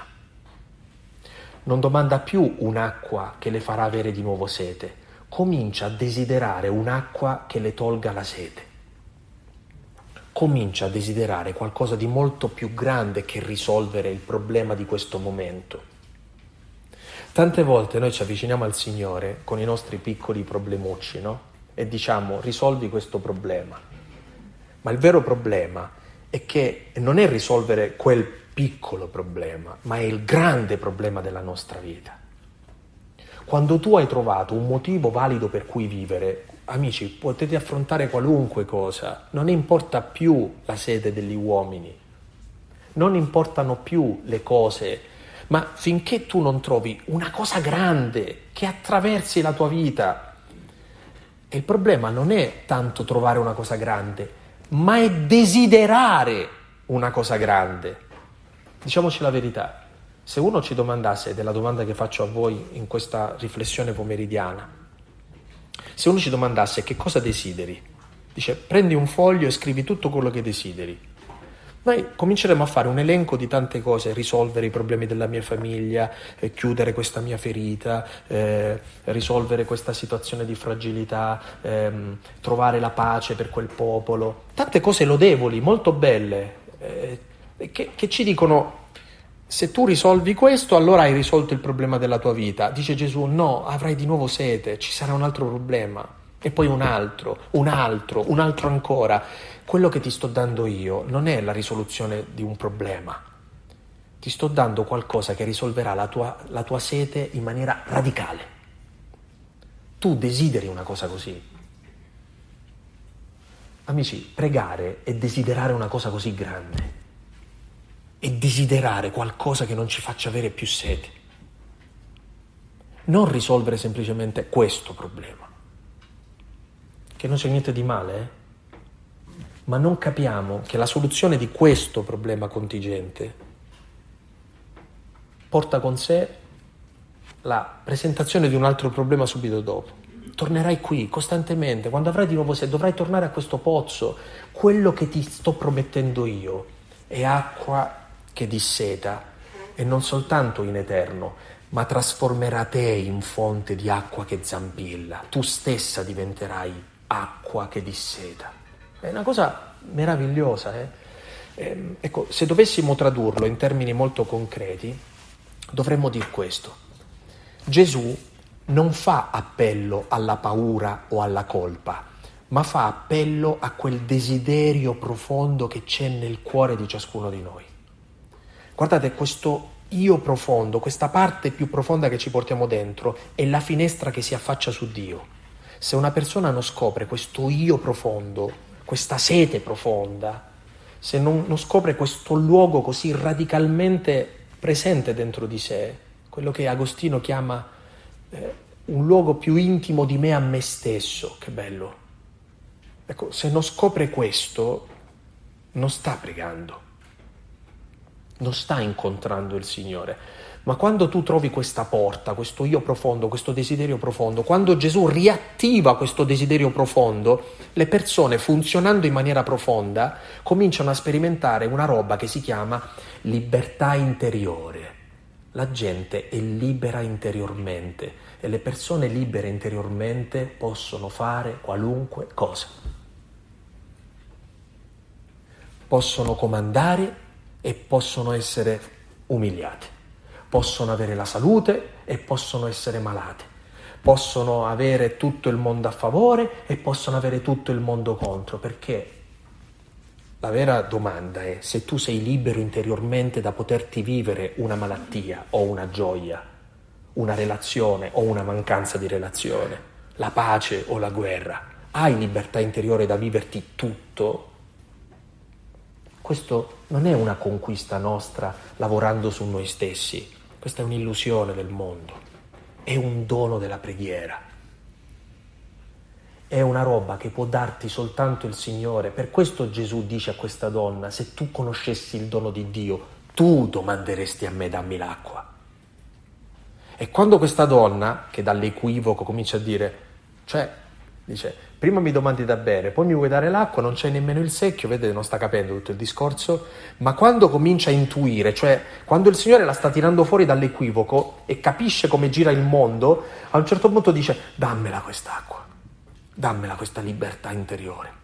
Non domanda più un'acqua che le farà avere di nuovo sete, comincia a desiderare un'acqua che le tolga la sete. Comincia a desiderare qualcosa di molto più grande che risolvere il problema di questo momento. Tante volte noi ci avviciniamo al Signore con i nostri piccoli problemucci, no? E diciamo risolvi questo problema. Ma il vero problema è che non è risolvere quel piccolo problema, ma è il grande problema della nostra vita. Quando tu hai trovato un motivo valido per cui vivere, amici, potete affrontare qualunque cosa, non importa più la sede degli uomini, non importano più le cose, ma finché tu non trovi una cosa grande che attraversi la tua vita, il problema non è tanto trovare una cosa grande, ma è desiderare una cosa grande. Diciamoci la verità, se uno ci domandasse, della domanda che faccio a voi in questa riflessione pomeridiana, se uno ci domandasse che cosa desideri, dice prendi un foglio e scrivi tutto quello che desideri. Noi cominceremo a fare un elenco di tante cose, risolvere i problemi della mia famiglia, eh, chiudere questa mia ferita, eh, risolvere questa situazione di fragilità, ehm, trovare la pace per quel popolo. Tante cose lodevoli, molto belle, eh, che, che ci dicono se tu risolvi questo, allora hai risolto il problema della tua vita. Dice Gesù, no, avrai di nuovo sete, ci sarà un altro problema. E poi un altro, un altro, un altro ancora. Quello che ti sto dando io non è la risoluzione di un problema. Ti sto dando qualcosa che risolverà la tua, la tua sete in maniera radicale. Tu desideri una cosa così. Amici, pregare è desiderare una cosa così grande e desiderare qualcosa che non ci faccia avere più sete. Non risolvere semplicemente questo problema, che non c'è niente di male, eh? ma non capiamo che la soluzione di questo problema contingente porta con sé la presentazione di un altro problema subito dopo. Tornerai qui costantemente, quando avrai di nuovo se dovrai tornare a questo pozzo, quello che ti sto promettendo io è acqua che disseta e non soltanto in eterno, ma trasformerà te in fonte di acqua che zampilla. Tu stessa diventerai acqua che disseta. È una cosa meravigliosa. Eh? Eh, ecco, se dovessimo tradurlo in termini molto concreti, dovremmo dire questo. Gesù non fa appello alla paura o alla colpa, ma fa appello a quel desiderio profondo che c'è nel cuore di ciascuno di noi. Guardate, questo io profondo, questa parte più profonda che ci portiamo dentro, è la finestra che si affaccia su Dio. Se una persona non scopre questo io profondo, questa sete profonda, se non, non scopre questo luogo così radicalmente presente dentro di sé, quello che Agostino chiama eh, un luogo più intimo di me a me stesso, che bello. Ecco, se non scopre questo, non sta pregando non sta incontrando il Signore. Ma quando tu trovi questa porta, questo io profondo, questo desiderio profondo, quando Gesù riattiva questo desiderio profondo, le persone funzionando in maniera profonda cominciano a sperimentare una roba che si chiama libertà interiore. La gente è libera interiormente e le persone libere interiormente possono fare qualunque cosa. Possono comandare e possono essere umiliate, possono avere la salute e possono essere malate, possono avere tutto il mondo a favore e possono avere tutto il mondo contro, perché la vera domanda è se tu sei libero interiormente da poterti vivere una malattia o una gioia, una relazione o una mancanza di relazione, la pace o la guerra. Hai libertà interiore da viverti tutto? Questo non è una conquista nostra lavorando su noi stessi, questa è un'illusione del mondo, è un dono della preghiera. È una roba che può darti soltanto il Signore. Per questo Gesù dice a questa donna, se tu conoscessi il dono di Dio, tu domanderesti a me dammi l'acqua. E quando questa donna, che dall'equivoco comincia a dire, cioè, dice, prima mi domandi da bere, poi mi vuoi dare l'acqua, non c'è nemmeno il secchio, vedete, non sta capendo tutto il discorso, ma quando comincia a intuire, cioè quando il Signore la sta tirando fuori dall'equivoco e capisce come gira il mondo, a un certo punto dice dammela quest'acqua, dammela questa libertà interiore.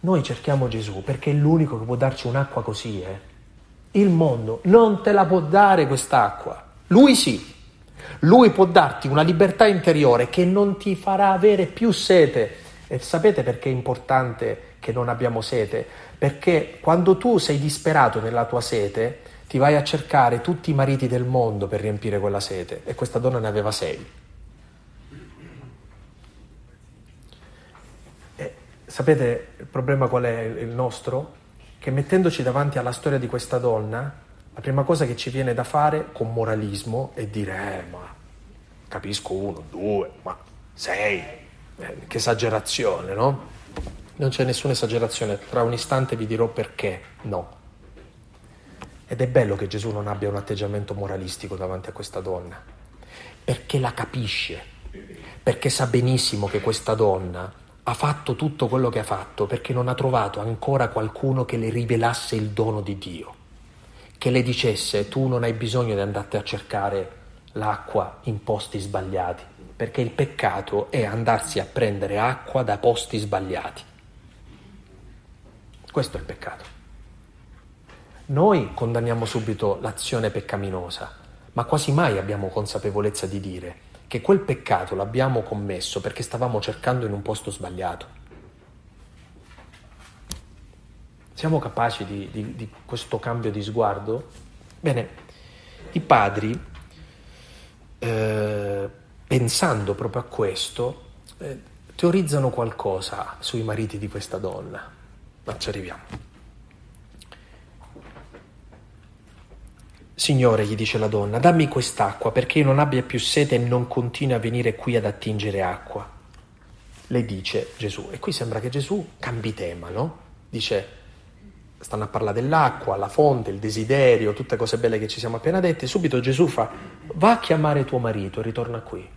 Noi cerchiamo Gesù perché è l'unico che può darci un'acqua così, eh? Il mondo non te la può dare quest'acqua, lui sì. Lui può darti una libertà interiore che non ti farà avere più sete. E sapete perché è importante che non abbiamo sete? Perché quando tu sei disperato nella tua sete, ti vai a cercare tutti i mariti del mondo per riempire quella sete. E questa donna ne aveva sei. E sapete il problema qual è il nostro? Che mettendoci davanti alla storia di questa donna, la prima cosa che ci viene da fare con moralismo è dire, eh, ma capisco uno, due, ma sei, eh, che esagerazione, no? Non c'è nessuna esagerazione, tra un istante vi dirò perché no. Ed è bello che Gesù non abbia un atteggiamento moralistico davanti a questa donna, perché la capisce, perché sa benissimo che questa donna ha fatto tutto quello che ha fatto perché non ha trovato ancora qualcuno che le rivelasse il dono di Dio, che le dicesse tu non hai bisogno di andarti a cercare l'acqua in posti sbagliati, perché il peccato è andarsi a prendere acqua da posti sbagliati. Questo è il peccato. Noi condanniamo subito l'azione peccaminosa, ma quasi mai abbiamo consapevolezza di dire che quel peccato l'abbiamo commesso perché stavamo cercando in un posto sbagliato. Siamo capaci di, di, di questo cambio di sguardo? Bene, i padri, eh, pensando proprio a questo, eh, teorizzano qualcosa sui mariti di questa donna, ma ci arriviamo. Signore, gli dice la donna, dammi quest'acqua perché io non abbia più sete e non continui a venire qui ad attingere acqua. Le dice Gesù, e qui sembra che Gesù cambi tema, no? Dice, stanno a parlare dell'acqua, la fonte, il desiderio, tutte cose belle che ci siamo appena dette. Subito Gesù fa, va a chiamare tuo marito e ritorna qui.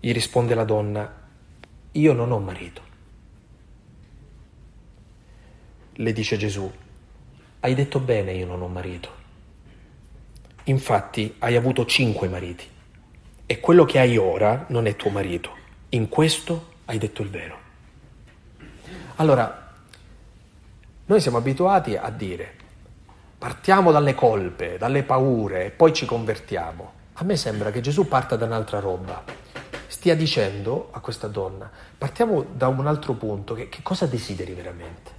Gli risponde la donna, io non ho marito. Le dice Gesù, hai detto bene, io non ho marito. Infatti hai avuto cinque mariti e quello che hai ora non è tuo marito. In questo hai detto il vero. Allora, noi siamo abituati a dire partiamo dalle colpe, dalle paure e poi ci convertiamo. A me sembra che Gesù parta da un'altra roba. Stia dicendo a questa donna, partiamo da un altro punto, che, che cosa desideri veramente?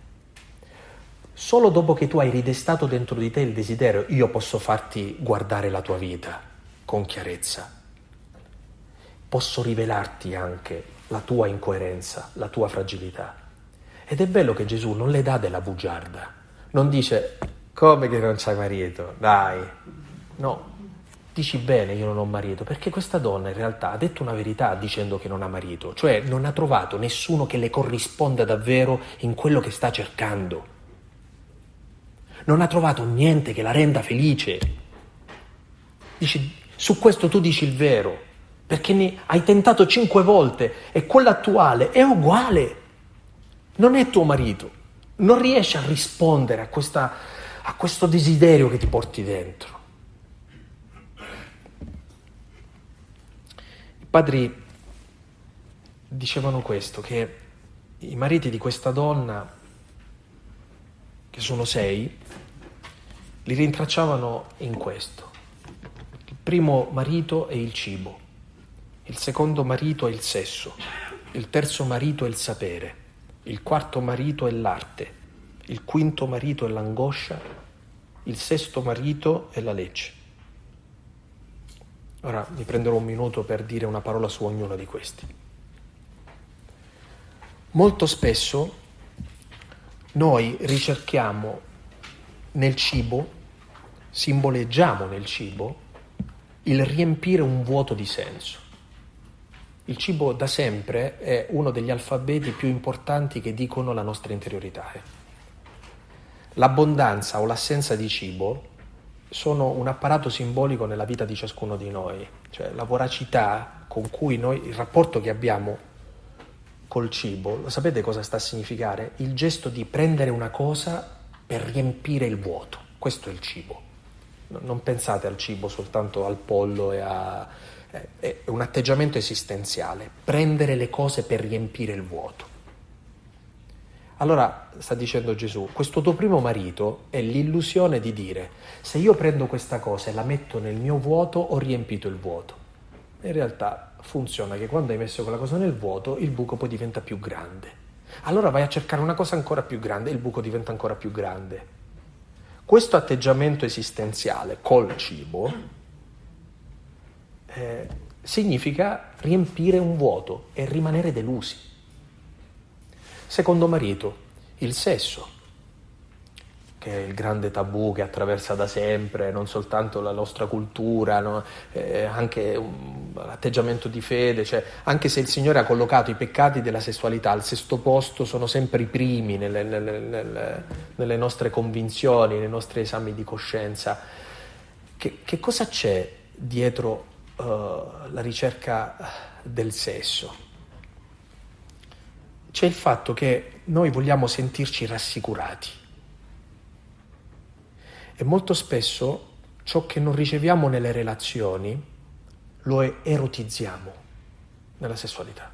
Solo dopo che tu hai ridestato dentro di te il desiderio, io posso farti guardare la tua vita con chiarezza. Posso rivelarti anche la tua incoerenza, la tua fragilità. Ed è bello che Gesù non le dà della bugiarda, non dice come che non c'hai marito, dai. No, dici bene io non ho marito, perché questa donna in realtà ha detto una verità dicendo che non ha marito, cioè non ha trovato nessuno che le corrisponda davvero in quello che sta cercando. Non ha trovato niente che la renda felice. Dici, su questo tu dici il vero, perché ne hai tentato cinque volte e quello attuale è uguale. Non è tuo marito, non riesci a rispondere a, questa, a questo desiderio che ti porti dentro. I padri dicevano questo, che i mariti di questa donna che sono sei, li rintracciavano in questo. Il primo marito è il cibo, il secondo marito è il sesso, il terzo marito è il sapere, il quarto marito è l'arte, il quinto marito è l'angoscia, il sesto marito è la legge. Ora mi prenderò un minuto per dire una parola su ognuno di questi. Molto spesso noi ricerchiamo nel cibo, simboleggiamo nel cibo il riempire un vuoto di senso. Il cibo da sempre è uno degli alfabeti più importanti che dicono la nostra interiorità. Eh. L'abbondanza o l'assenza di cibo sono un apparato simbolico nella vita di ciascuno di noi, cioè la voracità con cui noi, il rapporto che abbiamo col cibo, lo sapete cosa sta a significare? Il gesto di prendere una cosa per riempire il vuoto, questo è il cibo. Non pensate al cibo soltanto al pollo e a... è un atteggiamento esistenziale, prendere le cose per riempire il vuoto. Allora sta dicendo Gesù, questo tuo primo marito è l'illusione di dire se io prendo questa cosa e la metto nel mio vuoto ho riempito il vuoto. In realtà funziona che quando hai messo quella cosa nel vuoto il buco poi diventa più grande. Allora vai a cercare una cosa ancora più grande e il buco diventa ancora più grande. Questo atteggiamento esistenziale col cibo eh, significa riempire un vuoto e rimanere delusi. Secondo marito, il sesso, che è il grande tabù che attraversa da sempre non soltanto la nostra cultura, no? eh, anche un, l'atteggiamento di fede, cioè, anche se il Signore ha collocato i peccati della sessualità al sesto posto, sono sempre i primi nelle, nelle, nelle, nelle nostre convinzioni, nei nostri esami di coscienza. Che, che cosa c'è dietro uh, la ricerca del sesso? C'è il fatto che noi vogliamo sentirci rassicurati e molto spesso ciò che non riceviamo nelle relazioni lo erotizziamo nella sessualità.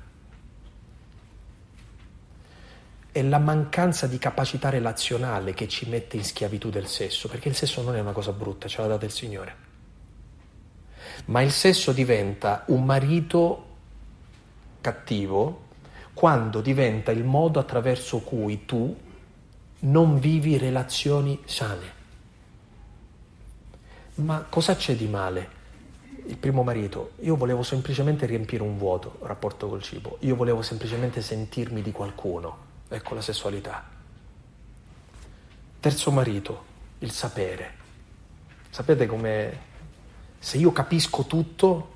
È la mancanza di capacità relazionale che ci mette in schiavitù del sesso, perché il sesso non è una cosa brutta, ce l'ha data il Signore. Ma il sesso diventa un marito cattivo quando diventa il modo attraverso cui tu non vivi relazioni sane. Ma cosa c'è di male? il primo marito, io volevo semplicemente riempire un vuoto, rapporto col cibo, io volevo semplicemente sentirmi di qualcuno, ecco la sessualità. Terzo marito, il sapere. Sapete come se io capisco tutto,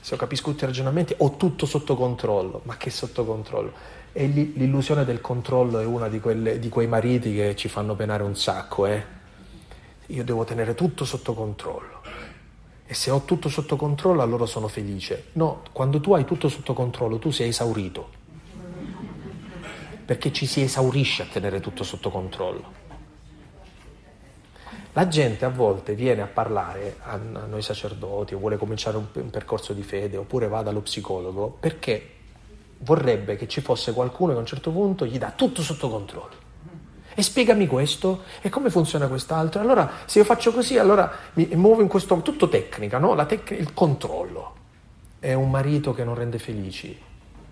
se io capisco tutti i ragionamenti, ho tutto sotto controllo, ma che sotto controllo? E l'illusione del controllo è una di, quelle, di quei mariti che ci fanno penare un sacco, eh? Io devo tenere tutto sotto controllo e se ho tutto sotto controllo allora sono felice. No, quando tu hai tutto sotto controllo tu sei esaurito, perché ci si esaurisce a tenere tutto sotto controllo. La gente a volte viene a parlare a, noi sacerdoti o vuole cominciare un, percorso di fede oppure va dallo psicologo perché vorrebbe che ci fosse qualcuno che a un certo punto gli dà tutto sotto controllo. E spiegami questo, e come funziona quest'altro. Allora, se io faccio così, allora mi muovo in questo... Tutto tecnica, no? Tec- il controllo. È un marito che non rende felici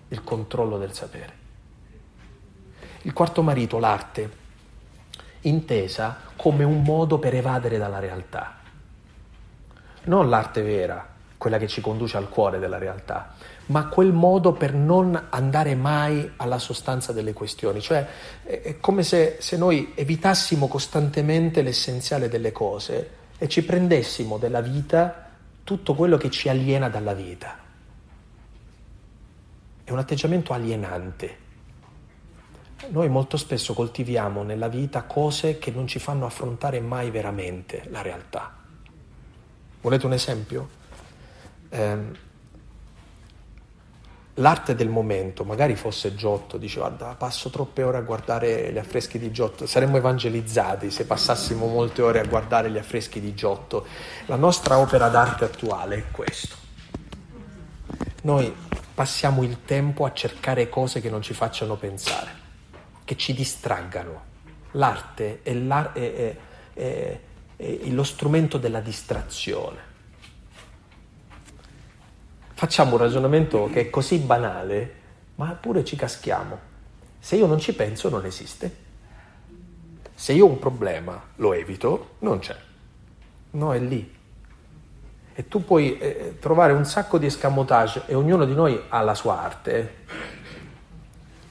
il controllo del sapere. Il quarto marito, l'arte, intesa come un modo per evadere dalla realtà. Non l'arte vera, quella che ci conduce al cuore della realtà, ma quel modo per non andare mai alla sostanza delle questioni, cioè è come se, se noi evitassimo costantemente l'essenziale delle cose e ci prendessimo della vita tutto quello che ci aliena dalla vita. È un atteggiamento alienante. Noi molto spesso coltiviamo nella vita cose che non ci fanno affrontare mai veramente la realtà. Volete un esempio? Eh, l'arte del momento, magari fosse Giotto, dice guarda passo troppe ore a guardare gli affreschi di Giotto, saremmo evangelizzati se passassimo molte ore a guardare gli affreschi di Giotto. La nostra opera d'arte attuale è questo. Noi passiamo il tempo a cercare cose che non ci facciano pensare, che ci distraggano. L'arte è, l'ar- è, è, è lo strumento della distrazione facciamo un ragionamento che è così banale, ma pure ci caschiamo. Se io non ci penso, non esiste. Se io ho un problema, lo evito, non c'è. No, è lì. E tu puoi eh, trovare un sacco di escamotage e ognuno di noi ha la sua arte, eh?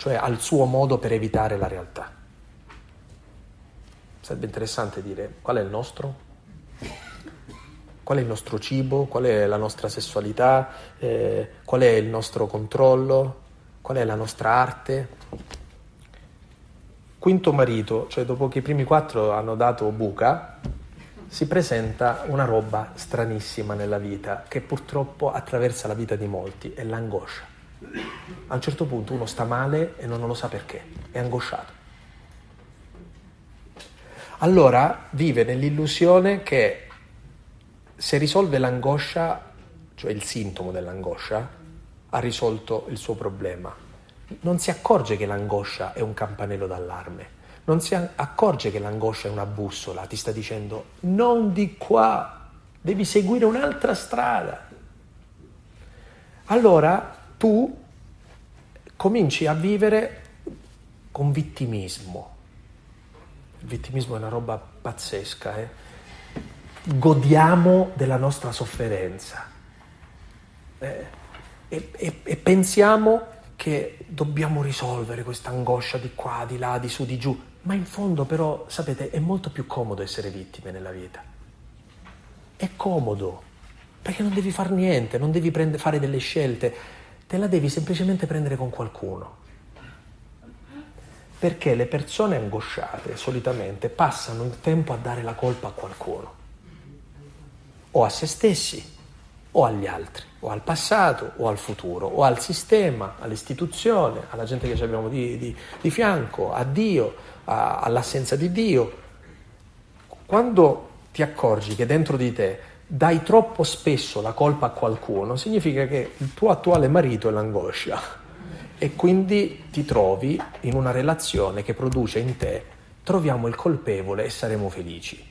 Cioè ha il suo modo per evitare la realtà. Sarebbe interessante dire qual è il nostro? qual è il nostro cibo, qual è la nostra sessualità, eh, qual è il nostro controllo, qual è la nostra arte. Quinto marito, cioè dopo che i primi quattro hanno dato buca, si presenta una roba stranissima nella vita che purtroppo attraversa la vita di molti, è l'angoscia. A un certo punto uno sta male e non lo sa perché, è angosciato. Allora vive nell'illusione che se risolve l'angoscia, cioè il sintomo dell'angoscia, ha risolto il suo problema. Non si accorge che l'angoscia è un campanello d'allarme, non si accorge che l'angoscia è una bussola, ti sta dicendo non di qua, devi seguire un'altra strada. Allora tu cominci a vivere con vittimismo. Il vittimismo è una roba pazzesca, eh? godiamo della nostra sofferenza. eh, e, e, e pensiamo che dobbiamo risolvere questa angoscia di qua, di là, di su, di giù, ma in fondo però, sapete, è molto più comodo essere vittime nella vita. È comodo, perché non devi fare niente, non devi prende, fare delle scelte, te la devi semplicemente prendere con qualcuno. Perché le persone angosciate solitamente passano il tempo a dare la colpa a qualcuno, o a se stessi, o agli altri, o al passato, o al futuro, o al sistema, all'istituzione, alla gente che abbiamo di, di, di fianco, a Dio, a, all'assenza di Dio. Quando ti accorgi che dentro di te dai troppo spesso la colpa a qualcuno, significa che il tuo attuale marito è l'angoscia e quindi ti trovi in una relazione che produce in te troviamo il colpevole e saremo felici.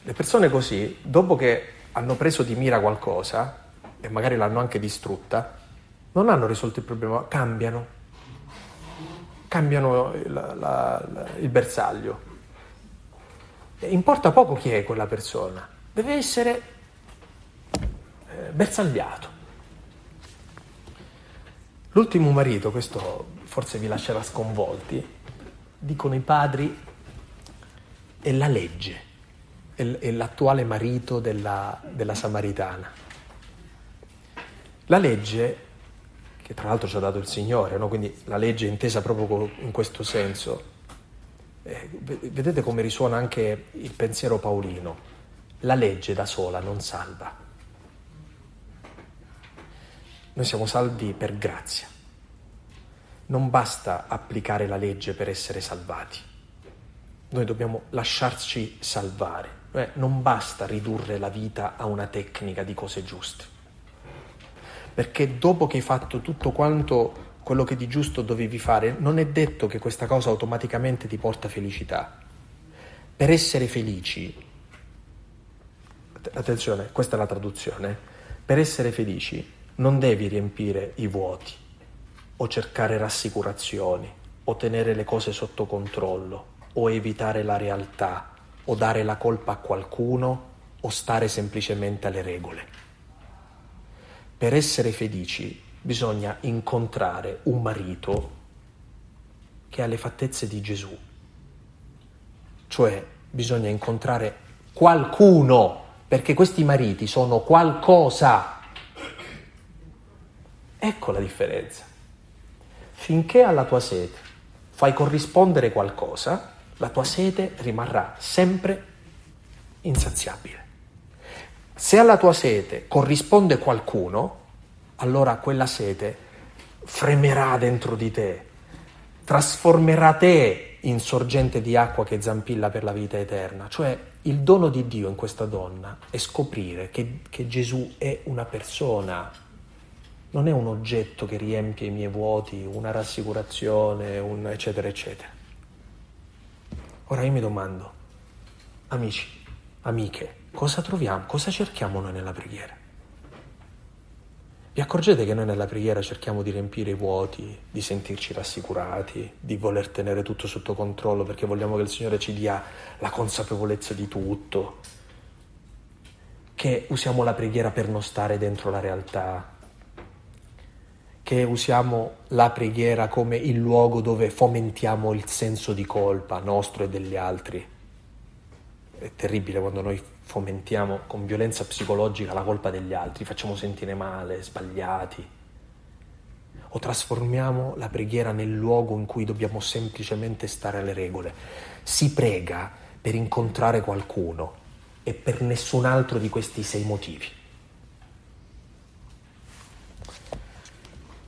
Le persone così, dopo che hanno preso di mira qualcosa e magari l'hanno anche distrutta, non hanno risolto il problema, cambiano, cambiano la, la, la, il bersaglio. E importa poco chi è quella persona, deve essere bersagliato. L'ultimo marito, questo forse vi lascerà sconvolti, dicono i padri, è la legge, è l'attuale marito della, della Samaritana. La legge, che tra l'altro ci ha dato il Signore, no? quindi la legge intesa proprio in questo senso, eh, vedete come risuona anche il pensiero paolino, la legge da sola non salva. Noi siamo salvi per grazia. Non basta applicare la legge per essere salvati. Noi dobbiamo lasciarci salvare. Eh, non basta ridurre la vita a una tecnica di cose giuste. Perché dopo che hai fatto tutto quanto quello che di giusto dovevi fare, non è detto che questa cosa automaticamente ti porta felicità. Per essere felici, attenzione, questa è la traduzione, per essere felici non devi riempire i vuoti o cercare rassicurazioni o tenere le cose sotto controllo o evitare la realtà o dare la colpa a qualcuno o stare semplicemente alle regole. Per essere felici bisogna incontrare un marito che ha le fattezze di Gesù, cioè bisogna incontrare qualcuno, perché questi mariti sono qualcosa Ecco la differenza. Finché alla tua sete fai corrispondere qualcosa, la tua sete rimarrà sempre insaziabile. Se alla tua sete corrisponde qualcuno, allora quella sete fremerà dentro di te, trasformerà te in sorgente di acqua che zampilla per la vita eterna. Cioè il dono di Dio in questa donna è scoprire che, che Gesù è una persona non è un oggetto che riempie i miei vuoti, una rassicurazione, un eccetera, eccetera. Ora io mi domando, amici, amiche, cosa troviamo, cosa cerchiamo noi nella preghiera? Vi accorgete che noi nella preghiera cerchiamo di riempire i vuoti, di sentirci rassicurati, di voler tenere tutto sotto controllo perché vogliamo che il Signore ci dia la consapevolezza di tutto, che usiamo la preghiera per non stare dentro la realtà, che usiamo la preghiera come il luogo dove fomentiamo il senso di colpa nostro e degli altri. È terribile quando noi fomentiamo con violenza psicologica la colpa degli altri, facciamo sentire male, sbagliati. O trasformiamo la preghiera nel luogo in cui dobbiamo semplicemente stare alle regole. Si prega per incontrare qualcuno e per nessun altro di questi sei motivi.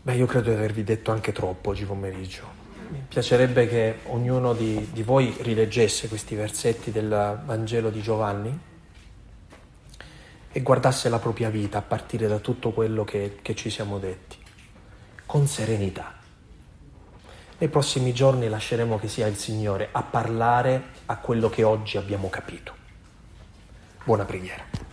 Beh, io credo di avervi detto anche troppo oggi pomeriggio. Mi piacerebbe che ognuno di, di voi rileggesse questi versetti del Vangelo di Giovanni e guardasse la propria vita a partire da tutto quello che, che ci siamo detti, con serenità. Nei prossimi giorni lasceremo che sia il Signore a parlare a quello che oggi abbiamo capito. Buona preghiera.